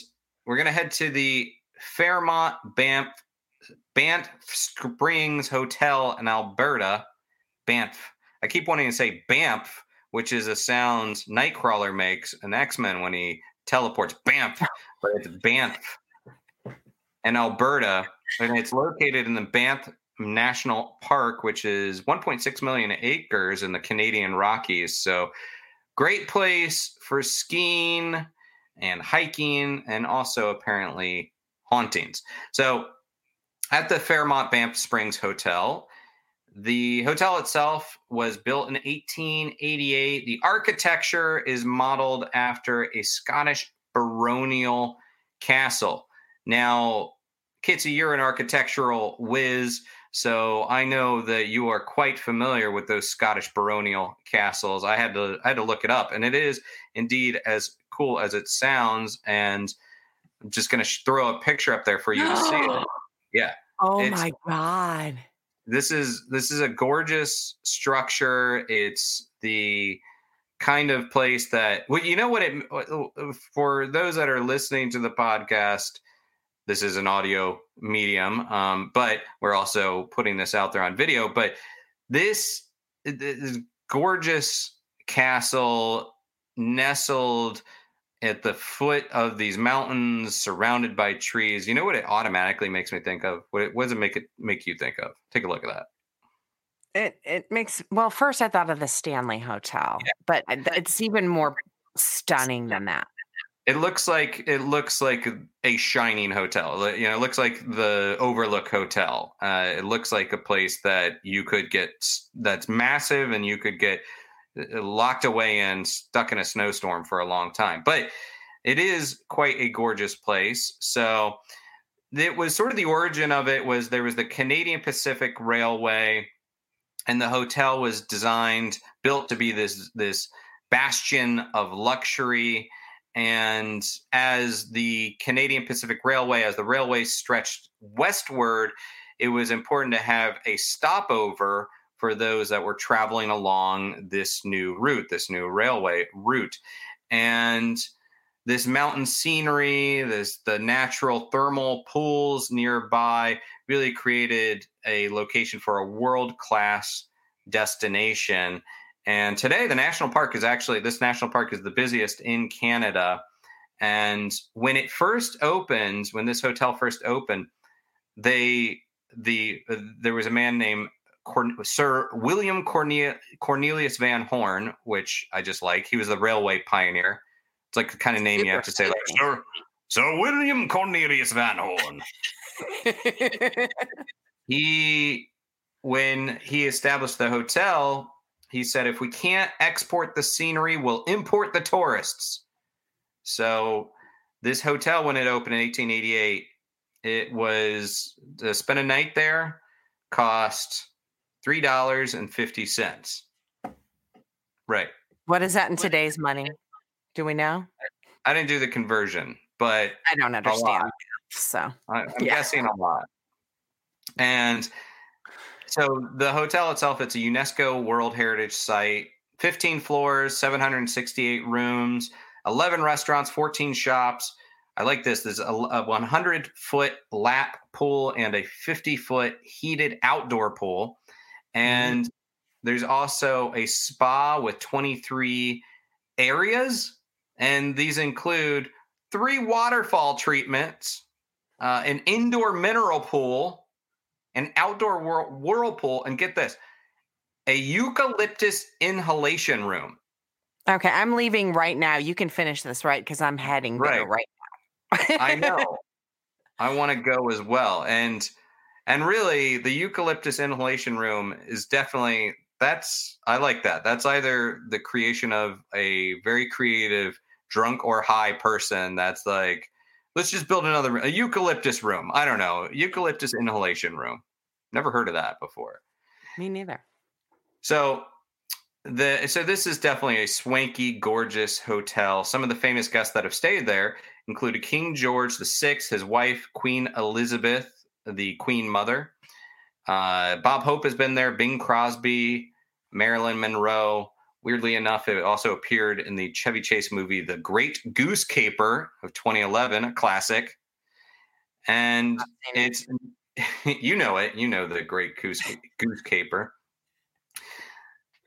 we're going to head to the fairmont banff banff springs hotel in alberta. Banff I keep wanting to say Banff, which is a sound Nightcrawler makes an X Men when he teleports. Banff, but it's Banff and Alberta, and it's located in the Banff National Park, which is 1.6 million acres in the Canadian Rockies. So, great place for skiing and hiking, and also apparently hauntings. So, at the Fairmont Banff Springs Hotel, the hotel itself was built in 1888. The architecture is modeled after a Scottish baronial castle. Now, Kitsy, you're an architectural whiz, so I know that you are quite familiar with those Scottish baronial castles. I had to I had to look it up, and it is indeed as cool as it sounds. And I'm just going to sh- throw a picture up there for you to see it. Yeah. Oh my god. This is this is a gorgeous structure. It's the kind of place that well, you know what it for those that are listening to the podcast this is an audio medium, um, but we're also putting this out there on video. But this, this gorgeous castle nestled at the foot of these mountains, surrounded by trees. You know what it automatically makes me think of? What, what does it make it make you think of? Take a look at that. It it makes well. First, I thought of the Stanley Hotel, yeah. but it's even more stunning than that it looks like it looks like a shining hotel. You know, it looks like the Overlook Hotel. Uh, it looks like a place that you could get that's massive and you could get Uh, locked away and stuck in a snowstorm for a long time. But it is quite a gorgeous place. So it was sort of the origin of it was there was the Canadian Pacific Railway, and the hotel was designed built to be this this bastion of luxury and as the Canadian Pacific Railway, as the railway stretched westward, it was important to have a stopover for those that were traveling along this new route, this new railway route. And this mountain scenery, this the natural thermal pools nearby really created a location for a world-class destination. And today, the national park is actually this national park is the busiest in Canada. And when it first opened, when this hotel first opened, they the uh, there was a man named Corn- Sir William Corne- Cornelius Van Horne, which I just like. He was the railway pioneer. It's like the kind of name Super you have to say, like Sir Sir William Cornelius Van Horne. he when he established the hotel, he said, if we can't export the scenery, we'll import the tourists. So this hotel, when it opened in 1888, it was to spend a night there cost three dollars and fifty cents. Right. What is that in today's money? Do we know? I didn't do the conversion, but I don't understand. So I, am yeah. guessing a lot. And so the hotel itself, it's a UNESCO World Heritage Site, 15 floors, 768 rooms, 11 restaurants, 14 shops. I like this. There's a, a 100 foot lap pool and a 50 foot heated outdoor pool. And mm-hmm. there's also a spa with 23 areas. And these include three waterfall treatments, uh, an indoor mineral pool, an outdoor whirl- whirlpool, and get this, a eucalyptus inhalation room. Okay, I'm leaving right now. You can finish this, right? Because I'm heading right. there right now. I know. I want to go as well, and and really, the eucalyptus inhalation room is definitely that's I like that. That's either the creation of a very creative drunk or high person that's like Let's just build another a eucalyptus room. I don't know, eucalyptus inhalation room. Never heard of that before. Me neither. So the so this is definitely a swanky, gorgeous hotel. Some of the famous guests that have stayed there included King George VI, his wife Queen Elizabeth, the Queen Mother. Uh, Bob Hope has been there. Bing Crosby, Marilyn Monroe, Weirdly enough, it also appeared in the Chevy Chase movie The Great Goose Caper of 2011, a classic. And it's, you know it, you know the Great Goose, Goose Caper.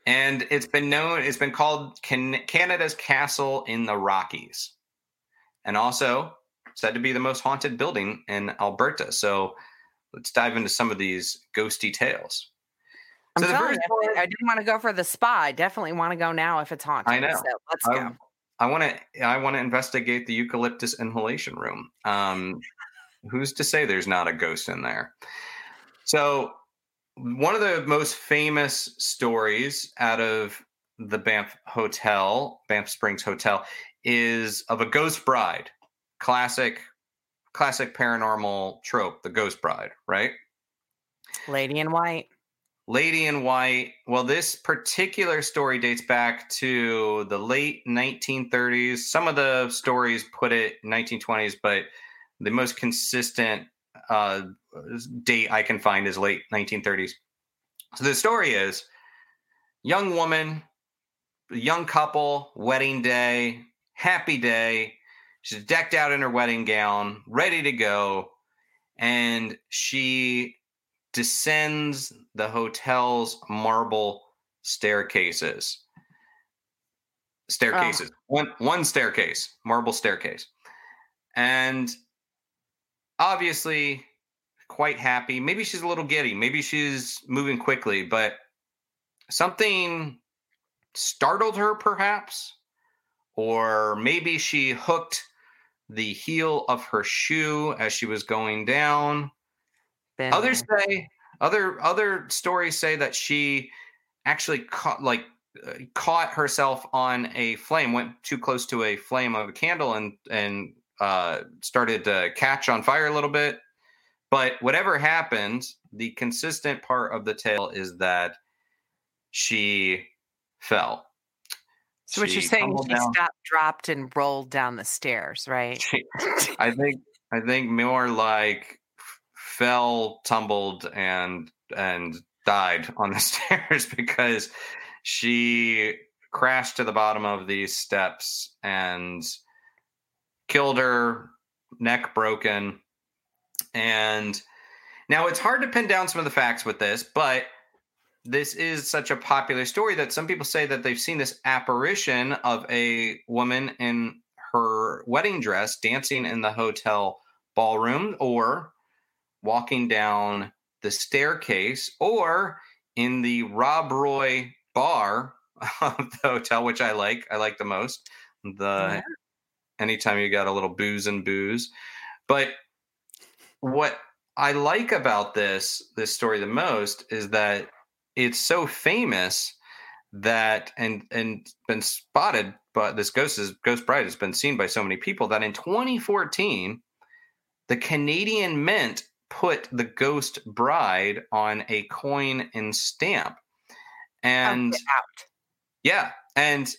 And it's been known, it's been called Can- Canada's Castle in the Rockies. And also said to be the most haunted building in Alberta. So let's dive into some of these ghosty tales. I'm so telling you, I didn't want to go for the spa. I definitely want to go now if it's haunted. I know. So let's go. I want to. I want to investigate the eucalyptus inhalation room. Um, who's to say there's not a ghost in there? So, one of the most famous stories out of the Banff Hotel, Banff Springs Hotel, is of a ghost bride. Classic, classic paranormal trope, the ghost bride, right? Lady in white. Lady in White. Well, this particular story dates back to the late 1930s. Some of the stories put it 1920s, but the most consistent uh, date I can find is late 1930s. So the story is young woman, young couple, wedding day, happy day. She's decked out in her wedding gown, ready to go. And she descends the hotel's marble staircases. Staircases. Oh. One one staircase, marble staircase. And obviously quite happy. Maybe she's a little giddy. Maybe she's moving quickly, but something startled her perhaps or maybe she hooked the heel of her shoe as she was going down been Others say other other stories say that she actually caught like uh, caught herself on a flame, went too close to a flame of a candle, and and uh, started to catch on fire a little bit. But whatever happened, the consistent part of the tale is that she fell. So what you're saying she stopped, dropped, and rolled down the stairs, right? She, I think I think more like fell, tumbled, and and died on the stairs because she crashed to the bottom of these steps and killed her, neck broken. And now it's hard to pin down some of the facts with this, but this is such a popular story that some people say that they've seen this apparition of a woman in her wedding dress dancing in the hotel ballroom or walking down the staircase or in the Rob Roy bar of the hotel, which I like. I like the most. The yeah. anytime you got a little booze and booze. But what I like about this this story the most is that it's so famous that and and been spotted but this ghost is ghost bride has been seen by so many people that in 2014 the Canadian Mint put the ghost bride on a coin and stamp. Oh, and yeah, and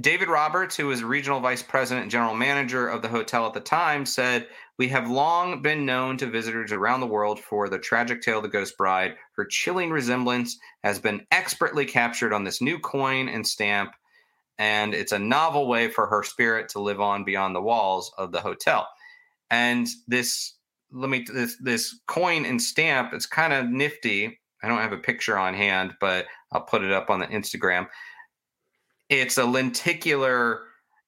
David Roberts, who was regional vice president and general manager of the hotel at the time, said, We have long been known to visitors around the world for the tragic tale of the Ghost Bride. Her chilling resemblance has been expertly captured on this new coin and stamp, and it's a novel way for her spirit to live on beyond the walls of the hotel. And this let me this this coin and stamp. It's kind of nifty. I don't have a picture on hand, but I'll put it up on the Instagram. It's a lenticular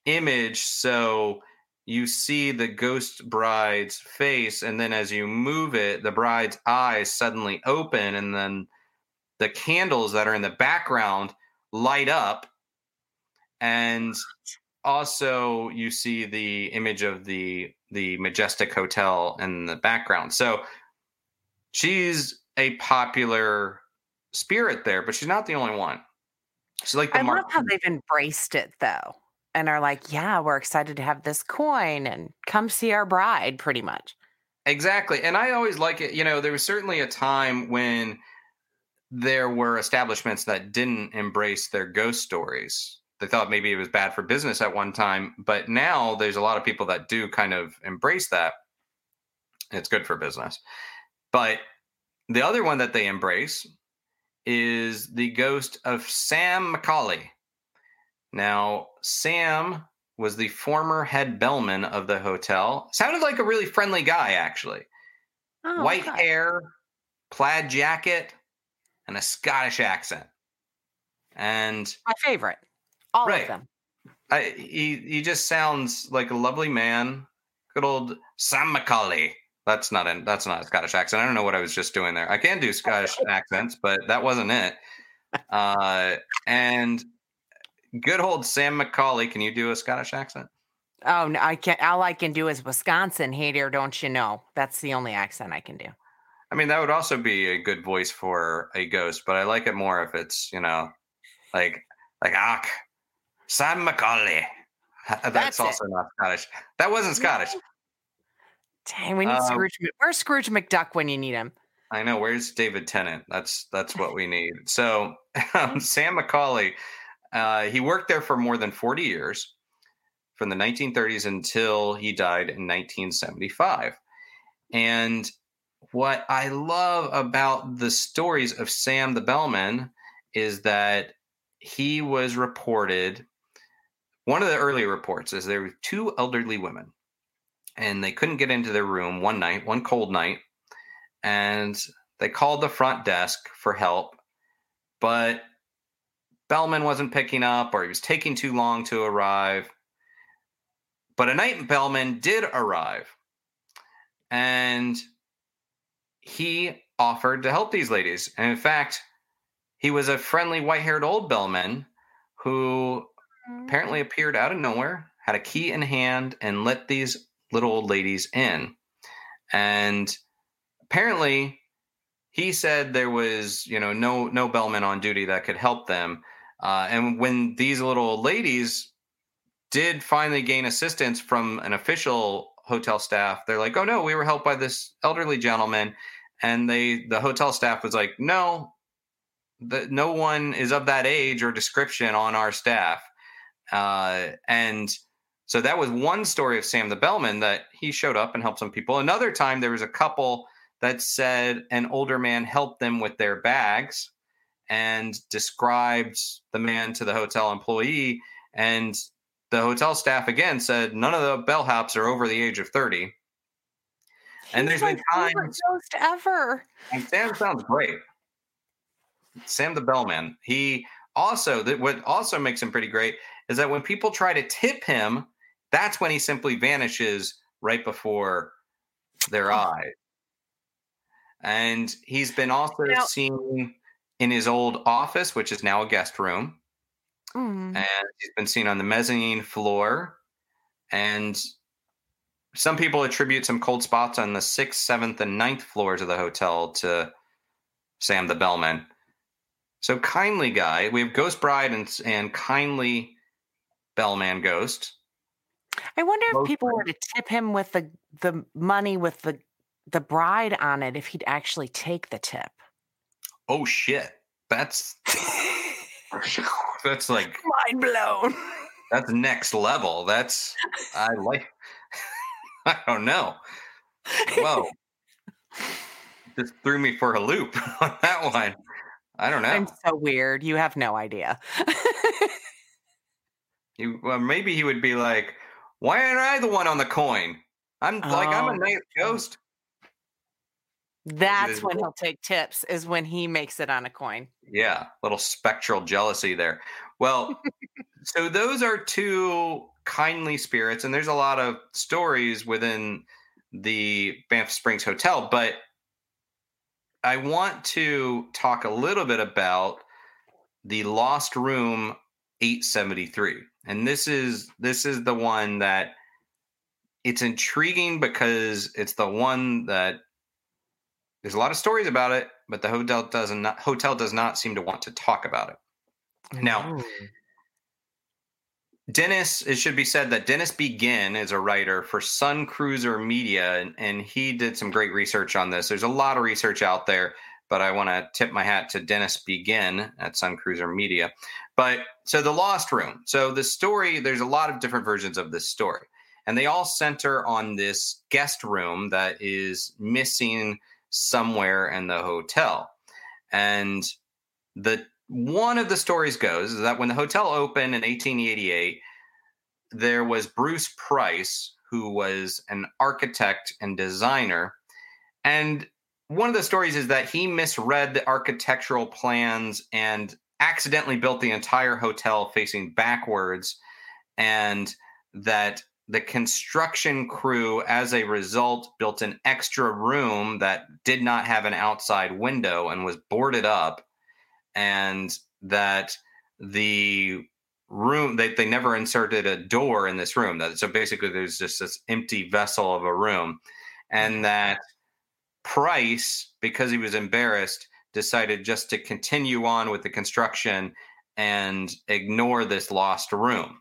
image, so you see the ghost bride's face, and then as you move it, the bride's eyes suddenly open, and then the candles that are in the background light up, and also you see the image of the the majestic hotel in the background. So she's a popular spirit there but she's not the only one she's like i love how they've embraced it though and are like yeah we're excited to have this coin and come see our bride pretty much exactly and i always like it you know there was certainly a time when there were establishments that didn't embrace their ghost stories they thought maybe it was bad for business at one time, but now there's a lot of people that do kind of embrace that. It's good for business. But the other one that they embrace is the ghost of Sam McCauley. Now, Sam was the former head bellman of the hotel. Sounded like a really friendly guy, actually. Oh, White hair, plaid jacket, and a Scottish accent. And my favorite. All right. of them. I, he he just sounds like a lovely man. Good old Sam McCauley. That's not an that's not a Scottish accent. I don't know what I was just doing there. I can do Scottish accents, but that wasn't it. Uh, and good old Sam McCauley. Can you do a Scottish accent? Oh no, I can't. All I can do is Wisconsin. Hey there, don't you know? That's the only accent I can do. I mean, that would also be a good voice for a ghost, but I like it more if it's you know, like like ah, Sam McCauley. That's, That's also it. not Scottish. That wasn't Scottish. Dang, we need um, Scrooge. Where's Scrooge McDuck when you need him? I know. Where's David Tennant? That's that's what we need. So um, Sam McCauley, uh, he worked there for more than forty years, from the 1930s until he died in 1975. And what I love about the stories of Sam the Bellman is that he was reported. One of the earlier reports is there were two elderly women and they couldn't get into their room one night, one cold night, and they called the front desk for help, but Bellman wasn't picking up or he was taking too long to arrive. But a night Bellman did arrive, and he offered to help these ladies. And in fact, he was a friendly white haired old bellman who mm-hmm. apparently appeared out of nowhere, had a key in hand, and let these little old ladies in. And apparently, he said there was, you know, no no bellman on duty that could help them. Uh, and when these little old ladies did finally gain assistance from an official hotel staff, they're like, "Oh no, we were helped by this elderly gentleman," and they the hotel staff was like, "No, the, no one is of that age or description on our staff," uh, and so that was one story of Sam the Bellman that he showed up and helped some people. Another time there was a couple that said an older man helped them with their bags and described the man to the hotel employee. And the hotel staff again said none of the bellhops are over the age of 30. And there's been times ghost ever. And Sam sounds great. Sam the Bellman. He also that what also makes him pretty great is that when people try to tip him that's when he simply vanishes right before their oh. eyes. And he's been also now, seen in his old office, which is now a guest room. Mm. And he's been seen on the mezzanine floor. And some people attribute some cold spots on the sixth, seventh, and ninth floors of the hotel to Sam the Bellman. So kindly guy, we have Ghost Bride and, and kindly Bellman Ghost. I wonder if people were to tip him with the the money with the the bride on it, if he'd actually take the tip. Oh shit! That's that's like mind blown. That's next level. That's I like. I don't know. Whoa! Just threw me for a loop on that one. I don't know. I'm so weird. You have no idea. you, well, maybe he would be like, why aren't I the one on the coin? I'm like I'm a oh. nice ghost. That's when he'll take tips. Is when he makes it on a coin. Yeah, little spectral jealousy there. Well, so those are two kindly spirits, and there's a lot of stories within the Banff Springs Hotel, but I want to talk a little bit about the Lost Room 873 and this is this is the one that it's intriguing because it's the one that there's a lot of stories about it, but the hotel doesn't hotel does not seem to want to talk about it. Now, Dennis, it should be said that Dennis Begin is a writer for Sun Cruiser Media, and, and he did some great research on this. There's a lot of research out there, but I want to tip my hat to Dennis Begin at Sun Cruiser Media. But so the Lost Room. So the story, there's a lot of different versions of this story, and they all center on this guest room that is missing somewhere in the hotel. And the one of the stories goes is that when the hotel opened in 1888, there was Bruce Price, who was an architect and designer. And one of the stories is that he misread the architectural plans and accidentally built the entire hotel facing backwards and that the construction crew, as a result, built an extra room that did not have an outside window and was boarded up, and that the room they, they never inserted a door in this room. That so basically there's just this empty vessel of a room and that price because he was embarrassed decided just to continue on with the construction and ignore this lost room.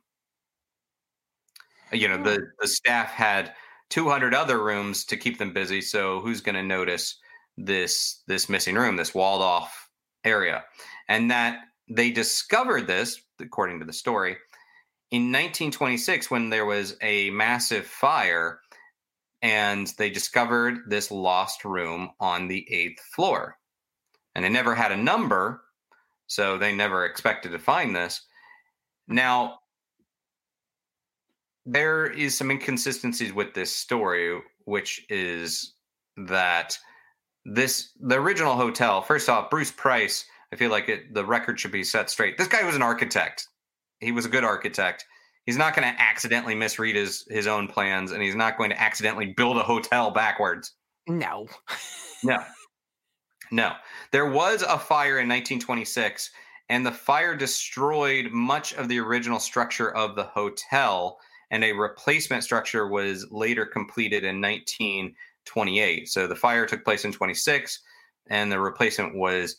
You know the hmm. the staff had 200 other rooms to keep them busy so who's going to notice this this missing room this walled off area? And that they discovered this according to the story in 1926 when there was a massive fire and they discovered this lost room on the eighth floor and it never had a number so they never expected to find this now there is some inconsistencies with this story, which is that this the original hotel. First off, Bruce Price. I feel like it, the record should be set straight. This guy was an architect. He was a good architect. He's not going to accidentally misread his his own plans, and he's not going to accidentally build a hotel backwards. No. no. No. There was a fire in 1926, and the fire destroyed much of the original structure of the hotel and a replacement structure was later completed in 1928. So the fire took place in 26, and the replacement was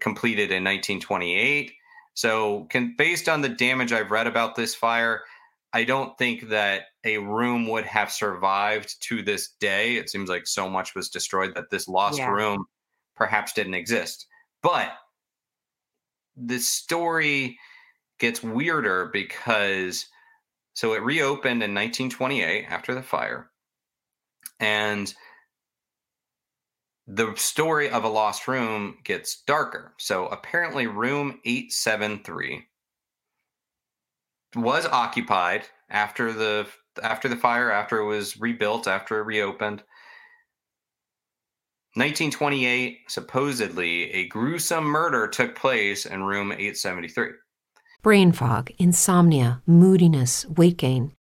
completed in 1928. So, can, based on the damage I've read about this fire, I don't think that a room would have survived to this day. It seems like so much was destroyed that this lost yeah. room perhaps didn't exist. But the story gets weirder because so it reopened in 1928 after the fire. And the story of a lost room gets darker. So apparently, room 873 was occupied after the after the fire, after it was rebuilt, after it reopened. 1928, supposedly, a gruesome murder took place in room 873 brain fog, insomnia, moodiness, weight gain.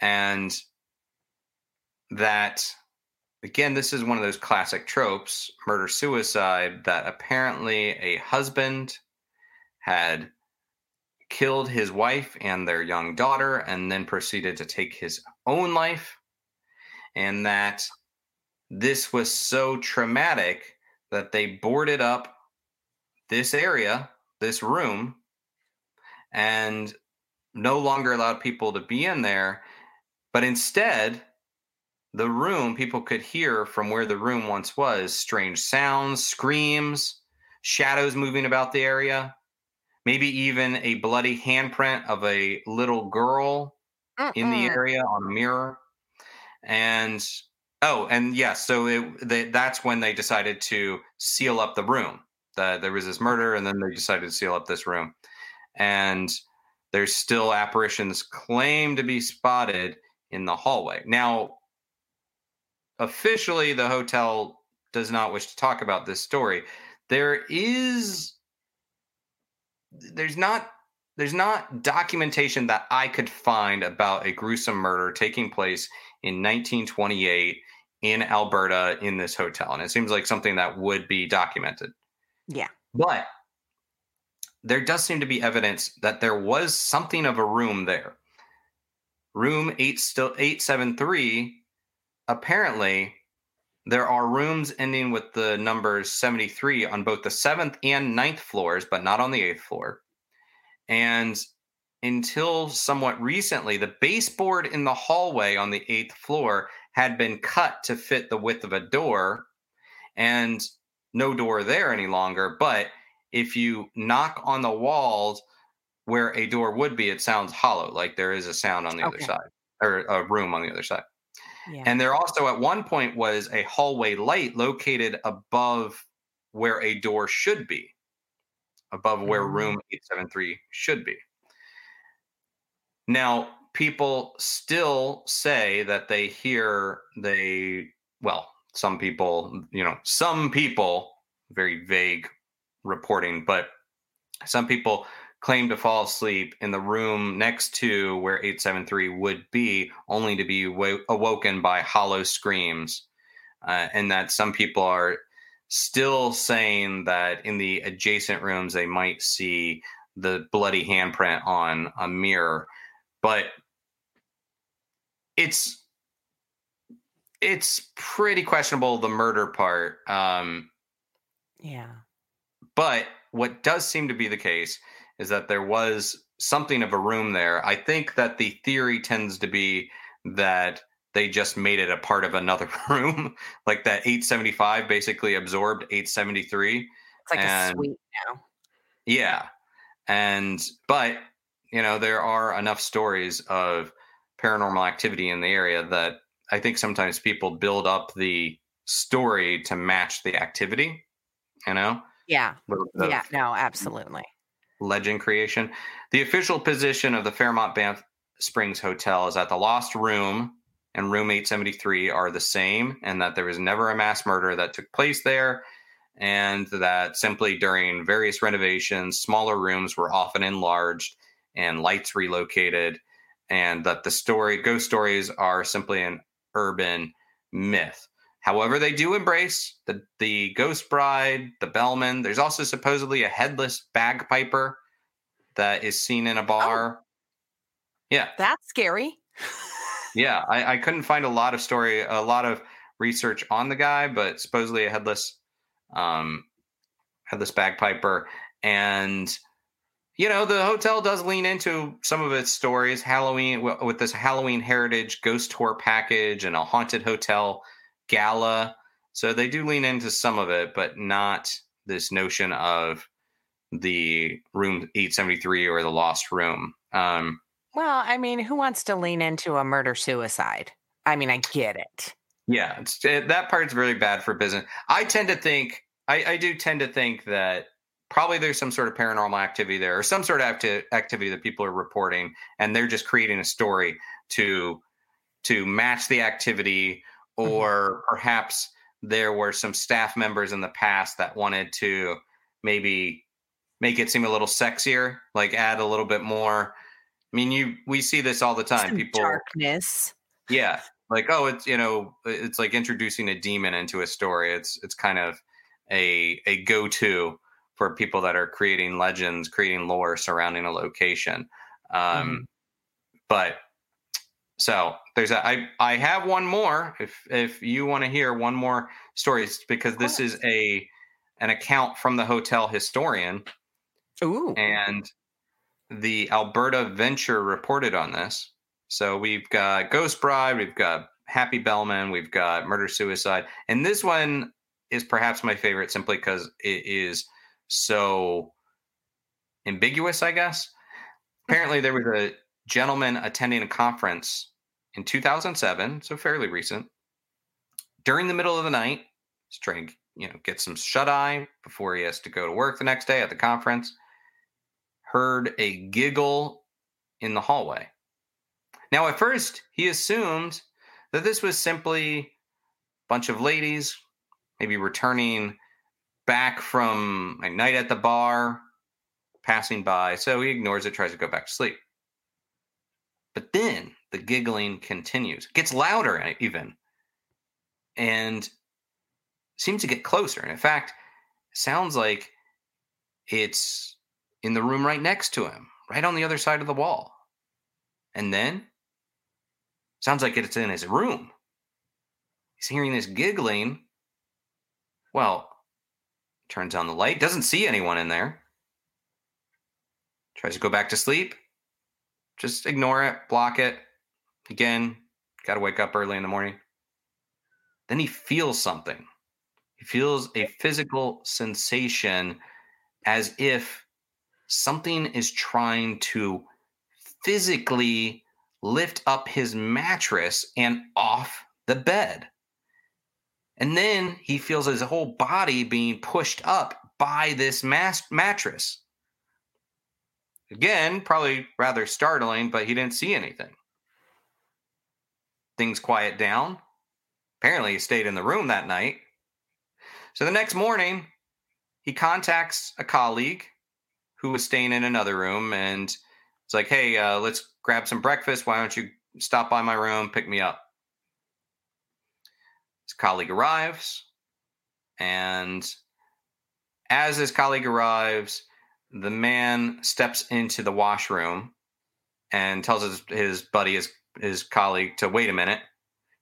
and that again this is one of those classic tropes murder suicide that apparently a husband had killed his wife and their young daughter and then proceeded to take his own life. And that this was so traumatic that they boarded up this area this room and no longer allowed people to be in there but instead, the room, people could hear from where the room once was strange sounds, screams, shadows moving about the area, maybe even a bloody handprint of a little girl Mm-mm. in the area on a mirror. And oh, and yes, yeah, so it, they, that's when they decided to seal up the room. The, there was this murder, and then they decided to seal up this room. And there's still apparitions claimed to be spotted in the hallway. Now, officially the hotel does not wish to talk about this story. There is there's not there's not documentation that I could find about a gruesome murder taking place in 1928 in Alberta in this hotel. And it seems like something that would be documented. Yeah. But there does seem to be evidence that there was something of a room there. Room 8 still 873 apparently there are rooms ending with the numbers 73 on both the 7th and ninth floors but not on the 8th floor. And until somewhat recently the baseboard in the hallway on the 8th floor had been cut to fit the width of a door and no door there any longer but if you knock on the walls where a door would be, it sounds hollow, like there is a sound on the okay. other side or a room on the other side. Yeah. And there also at one point was a hallway light located above where a door should be, above where mm-hmm. room 873 should be. Now, people still say that they hear they, well, some people, you know, some people, very vague reporting, but some people claim to fall asleep in the room next to where 873 would be, only to be awoken by hollow screams. Uh, and that some people are still saying that in the adjacent rooms they might see the bloody handprint on a mirror. But it's it's pretty questionable the murder part. Um, yeah. But what does seem to be the case is that there was something of a room there. I think that the theory tends to be that they just made it a part of another room, like that 875 basically absorbed 873. It's like and, a suite now. Yeah. And, but, you know, there are enough stories of paranormal activity in the area that I think sometimes people build up the story to match the activity, you know? Yeah. Yeah. No, absolutely. Legend creation. The official position of the Fairmont Banff Springs Hotel is that the Lost Room and Room 873 are the same, and that there was never a mass murder that took place there, and that simply during various renovations, smaller rooms were often enlarged and lights relocated, and that the story, ghost stories, are simply an urban myth. However, they do embrace the, the Ghost Bride, the Bellman. There's also supposedly a headless bagpiper that is seen in a bar. Oh, yeah. That's scary. yeah. I, I couldn't find a lot of story, a lot of research on the guy, but supposedly a headless um headless bagpiper. And you know, the hotel does lean into some of its stories, Halloween with this Halloween Heritage Ghost Tour package and a haunted hotel gala. So they do lean into some of it, but not this notion of the room 873 or the lost room. Um, well, I mean, who wants to lean into a murder suicide? I mean, I get it. Yeah, it, that part's really bad for business. I tend to think, I, I, do tend to think that probably there's some sort of paranormal activity there or some sort of acti- activity that people are reporting and they're just creating a story to to match the activity. Or mm-hmm. perhaps there were some staff members in the past that wanted to maybe make it seem a little sexier, like add a little bit more. I mean, you we see this all the time. Some People darkness. Yeah. Like, oh, it's you know, it's like introducing a demon into a story. It's it's kind of a a go-to for people that are creating legends, creating lore surrounding a location. Um, mm-hmm. But so there's a, I I have one more if if you want to hear one more story because this is a an account from the hotel historian. Ooh. And the Alberta Venture reported on this. So we've got Ghost Bride, we've got Happy Bellman, we've got Murder Suicide, and this one is perhaps my favorite simply because it is so ambiguous, I guess. Apparently, there was a gentleman attending a conference in 2007, so fairly recent, during the middle of the night, he's trying to you know get some shut eye before he has to go to work the next day at the conference. Heard a giggle in the hallway. Now, at first, he assumed that this was simply a bunch of ladies, maybe returning back from a night at the bar, passing by. So he ignores it, tries to go back to sleep. But then the giggling continues, gets louder eh, even, and seems to get closer. And in fact, sounds like it's in the room right next to him, right on the other side of the wall. And then sounds like it's in his room. He's hearing this giggling. Well, turns on the light, doesn't see anyone in there. Tries to go back to sleep. Just ignore it, block it. Again, got to wake up early in the morning. Then he feels something. He feels a physical sensation as if something is trying to physically lift up his mattress and off the bed. And then he feels his whole body being pushed up by this mas- mattress. Again, probably rather startling, but he didn't see anything. Things quiet down. Apparently, he stayed in the room that night. So the next morning, he contacts a colleague who was staying in another room and it's like, hey, uh, let's grab some breakfast. Why don't you stop by my room, pick me up? His colleague arrives, and as his colleague arrives, the man steps into the washroom and tells his, his buddy, his, his colleague, to wait a minute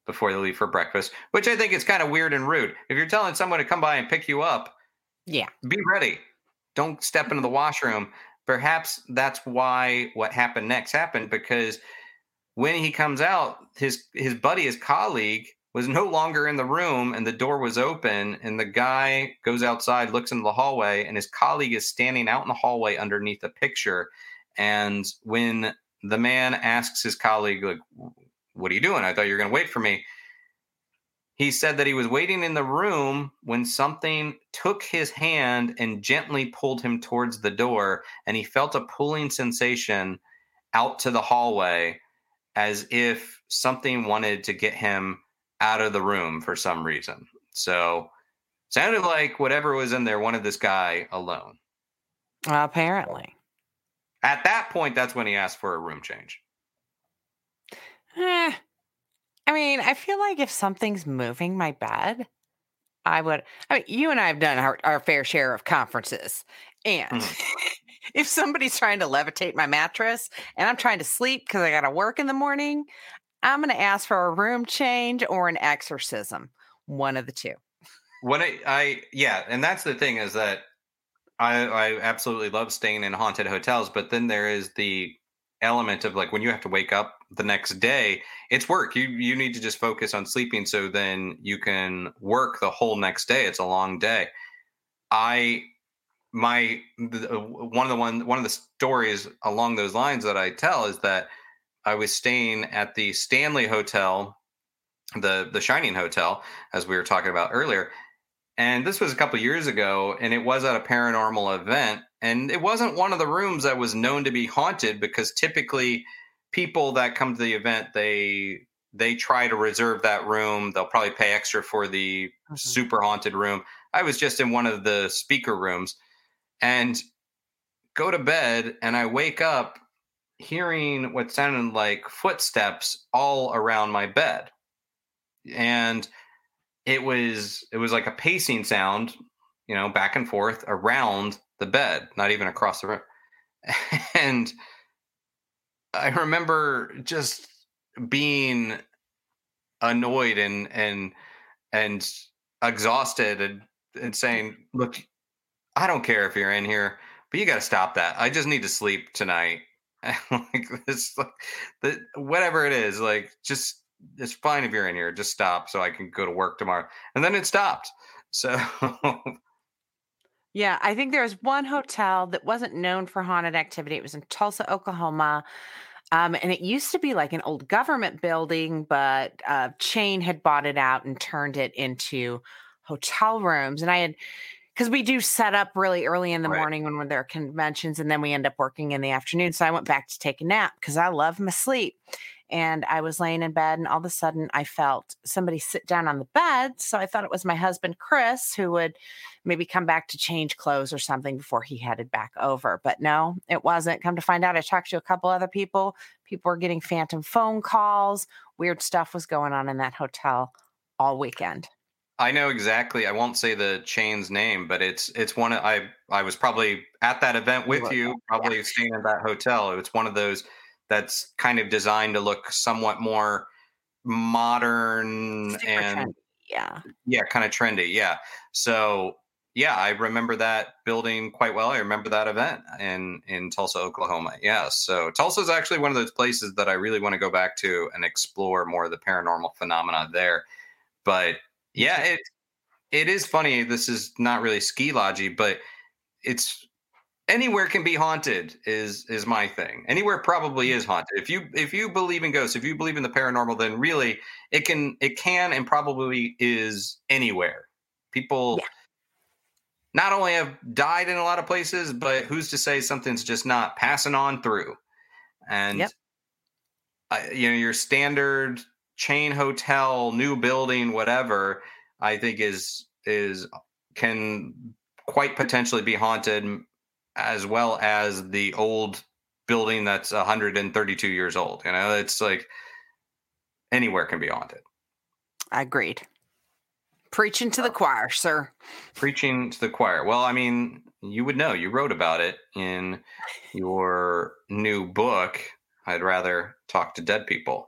before they leave for breakfast, which I think is kind of weird and rude. If you're telling someone to come by and pick you up, yeah, be ready. Don't step into the washroom. Perhaps that's why what happened next happened because when he comes out, his his buddy, his colleague, was no longer in the room and the door was open and the guy goes outside looks into the hallway and his colleague is standing out in the hallway underneath a picture. And when the man asks his colleague like what are you doing? I thought you were going to wait for me. He said that he was waiting in the room when something took his hand and gently pulled him towards the door and he felt a pulling sensation out to the hallway as if something wanted to get him out of the room for some reason. So sounded like whatever was in there wanted this guy alone. Apparently. At that point, that's when he asked for a room change. Eh, I mean, I feel like if something's moving my bed, I would. I mean, you and I have done our, our fair share of conferences. And mm. if somebody's trying to levitate my mattress and I'm trying to sleep because I got to work in the morning, I'm going to ask for a room change or an exorcism, one of the two. When I, I yeah, and that's the thing is that I, I absolutely love staying in haunted hotels, but then there is the element of like when you have to wake up the next day, it's work. You you need to just focus on sleeping so then you can work the whole next day. It's a long day. I my the, uh, one of the one one of the stories along those lines that I tell is that I was staying at the Stanley Hotel, the the Shining Hotel, as we were talking about earlier. And this was a couple years ago, and it was at a paranormal event. And it wasn't one of the rooms that was known to be haunted because typically people that come to the event they they try to reserve that room. They'll probably pay extra for the mm-hmm. super haunted room. I was just in one of the speaker rooms and go to bed and I wake up hearing what sounded like footsteps all around my bed. And it was it was like a pacing sound, you know, back and forth around the bed, not even across the room. And I remember just being annoyed and and and exhausted and, and saying, "Look, I don't care if you're in here, but you got to stop that. I just need to sleep tonight like this, like, the, whatever it is, like just it's fine if you're in here. Just stop so I can go to work tomorrow. And then it stopped. So. yeah, I think there was one hotel that wasn't known for haunted activity. It was in Tulsa, Oklahoma. Um, and it used to be like an old government building, but uh, Chain had bought it out and turned it into hotel rooms. And I had because we do set up really early in the right. morning when there are conventions and then we end up working in the afternoon. So I went back to take a nap because I love my sleep. and I was laying in bed, and all of a sudden I felt somebody sit down on the bed. So I thought it was my husband, Chris, who would maybe come back to change clothes or something before he headed back over. But no, it wasn't. Come to find out, I talked to a couple other people. People were getting phantom phone calls. Weird stuff was going on in that hotel all weekend. I know exactly. I won't say the chain's name, but it's it's one. Of, I I was probably at that event with you, probably yeah. staying at that hotel. It's one of those that's kind of designed to look somewhat more modern Super and trendy. yeah, yeah, kind of trendy. Yeah. So yeah, I remember that building quite well. I remember that event in in Tulsa, Oklahoma. Yeah. So Tulsa is actually one of those places that I really want to go back to and explore more of the paranormal phenomena there. But yeah, it it is funny. This is not really ski logy, but it's anywhere can be haunted is is my thing anywhere probably is mm. haunted if you if you believe in ghosts if you believe in the paranormal then really it can it can and probably is anywhere people yeah. not only have died in a lot of places but who's to say something's just not passing on through and yep. you know your standard chain hotel new building whatever i think is is can quite potentially be haunted as well as the old building that's 132 years old. You know, it's like anywhere can be haunted. I agreed. Preaching to the choir, sir. Preaching to the choir. Well, I mean, you would know. You wrote about it in your new book. I'd rather talk to dead people.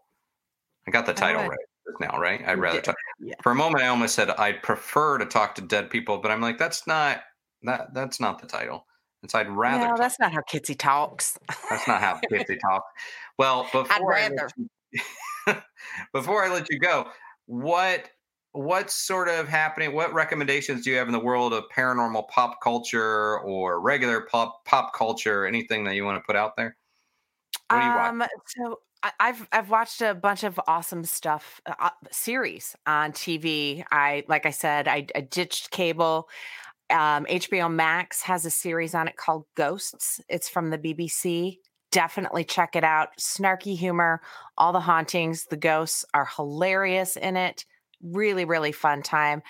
I got the title right now, right? I'd rather talk. Yeah. For a moment, I almost said I'd prefer to talk to dead people, but I'm like, that's not that. That's not the title. And so I'd rather. No, that's not how Kitsy talks. That's not how Kitsy talks. Well, before I'd rather. I you, before I let you go, what what's sort of happening? What recommendations do you have in the world of paranormal pop culture or regular pop pop culture? Anything that you want to put out there? What do you um? So I've I've watched a bunch of awesome stuff uh, uh series on TV. I like I said I, I ditched cable um, HBO Max has a series on it called Ghosts. It's from the BBC. Definitely check it out. Snarky humor, all the hauntings, the ghosts are hilarious in it. Really, really fun time.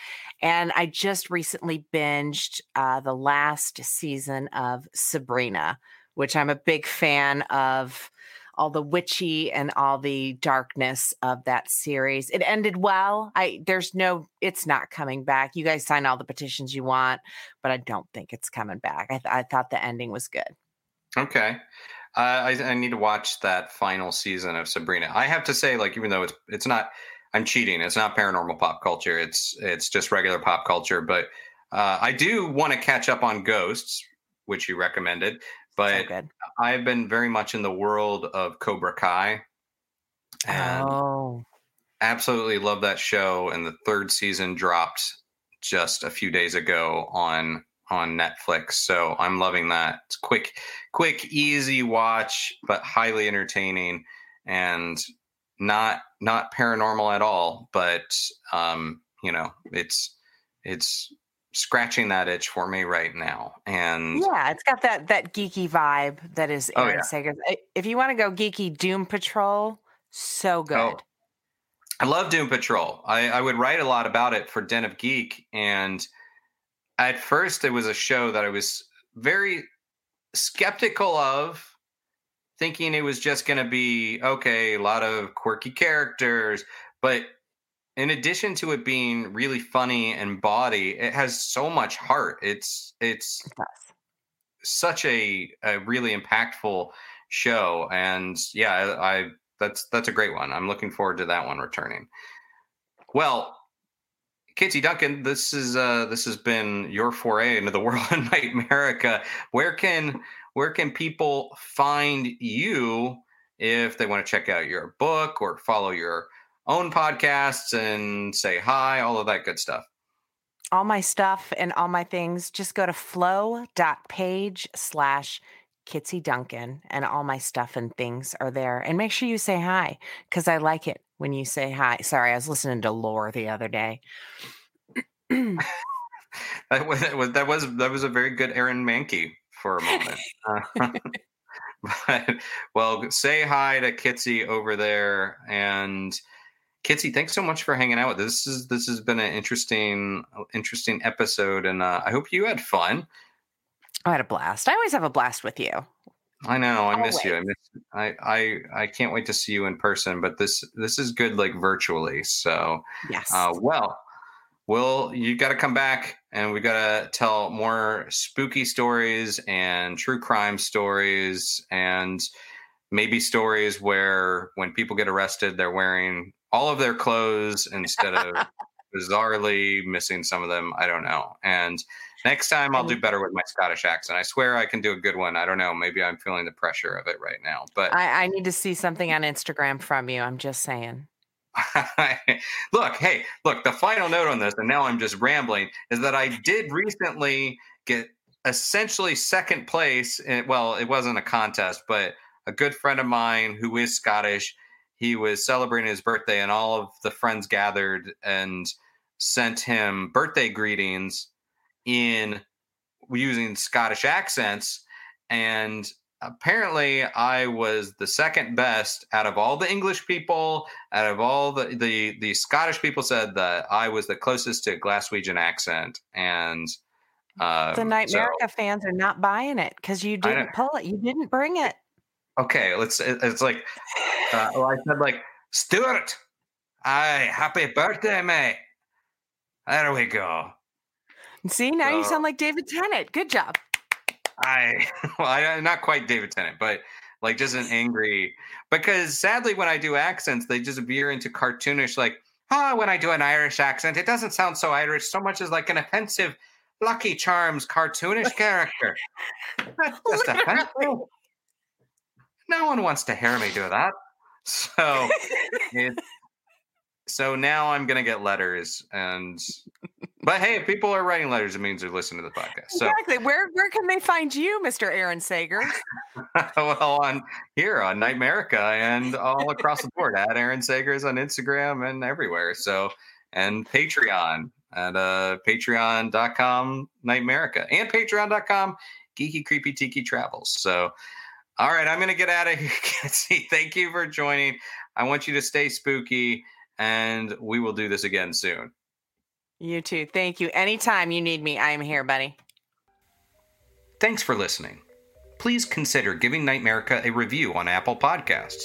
And I just recently binged uh, the last season of Sabrina, which I'm a big fan of all the witchy and all the darkness of that series. It ended well. I there's no it's not coming back. You guys sign all the petitions you want, but I don't think it's coming back. I, th- I thought the ending was good. Okay. Uh, I, I need to watch that final season of Sabrina. I have to say, like, even though it's it's not, I'm cheating. It's not paranormal pop culture. It's it's just regular pop culture. But uh, I do want to catch up on Ghosts, which you recommended. But so I've been very much in the world of Cobra Kai. And oh. absolutely love that show. And the third season dropped just a few days ago on on Netflix. So I'm loving that. It's quick, quick, easy watch, but highly entertaining and not not paranormal at all. But um, you know, it's it's scratching that itch for me right now. And yeah, it's got that that geeky vibe that is Aaron oh, yeah. Eh, if you want to go geeky, Doom Patrol, so oh, good. Oh, I love Doom Patrol. I, I would write a lot about it for Den of Geek, and at first it was a show that I was very skeptical of, thinking it was just going to be okay, a lot of quirky characters, but in addition to it being really funny and body, it has so much heart. It's it's such a a really impactful show, and yeah, I, I that's that's a great one. I'm looking forward to that one returning. Well, Kitsy Duncan, this is uh this has been your foray into the world of Nightmerica. Where can where can people find you if they want to check out your book or follow your own podcasts and say hi, all of that good stuff. All my stuff and all my things, just go to flow.page slash Kitsy Duncan and all my stuff and things are there. And make sure you say hi because I like it when you say hi. Sorry, I was listening to Lore the other day. that, was, that was that was a very good Aaron Mahnke for a moment. Uh, But well, say hi to Kitsy over there, and Kitsy, thanks so much for hanging out with us. This is this has been an interesting interesting episode, and uh, I hope you had fun. I had a blast. I always have a blast with you. I know. I miss you. I miss. I, I I can't wait to see you in person. But this this is good, like virtually. So yes. Uh, well, well, you got to come back, and we got to tell more spooky stories and true crime stories, and maybe stories where when people get arrested, they're wearing all of their clothes instead of bizarrely missing some of them. I don't know. And Next time I'll do mm. better with my Scottish accent. I swear I can do a good one. I don't know. Maybe I'm feeling the pressure of it right now. But I, I need to see something on Instagram from you. I'm just saying. look, hey, look, the final note on this, and now I'm just rambling, is that I did recently get essentially second place. In, well, it wasn't a contest, but a good friend of mine who is Scottish, he was celebrating his birthday, and all of the friends gathered and sent him birthday greetings in using Scottish accents. And apparently I was the second best out of all the English people, out of all the the, the Scottish people said that I was the closest to Glaswegian accent. And uh, the Nightmerica so, fans are not buying it because you didn't pull it. You didn't bring it. Okay, let's. It's like, uh, well, I said like Stuart. Aye, happy birthday, mate. There we go. See, now you sound like David Tennant. Good job. I well, I'm not quite David Tennant, but like just an angry because sadly when I do accents, they just veer into cartoonish like, oh, when I do an Irish accent, it doesn't sound so Irish so much as like an offensive Lucky Charms cartoonish character. That's just offensive. No one wants to hear me do that. So it, so now I'm gonna get letters and but hey, if people are writing letters, it means they're listening to the podcast. So. Exactly. Where where can they find you, Mr. Aaron Sager? well, on here on Nightmerica and all across the board at Aaron Sagers on Instagram and everywhere. So and Patreon at uh patreon.com Nightmerica and patreon.com geeky creepy tiki travels. So all right, I'm gonna get out of here. Thank you for joining. I want you to stay spooky and we will do this again soon. You too. Thank you. Anytime you need me, I am here, buddy. Thanks for listening. Please consider giving Nightmerica a review on Apple Podcasts.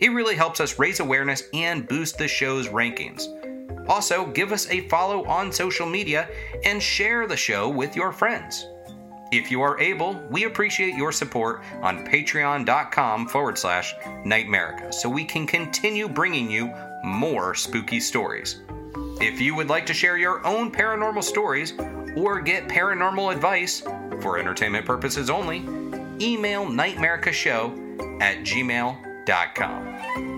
It really helps us raise awareness and boost the show's rankings. Also, give us a follow on social media and share the show with your friends. If you are able, we appreciate your support on patreon.com forward slash Nightmerica so we can continue bringing you more spooky stories. If you would like to share your own paranormal stories or get paranormal advice for entertainment purposes only, email nightmericashow at gmail.com.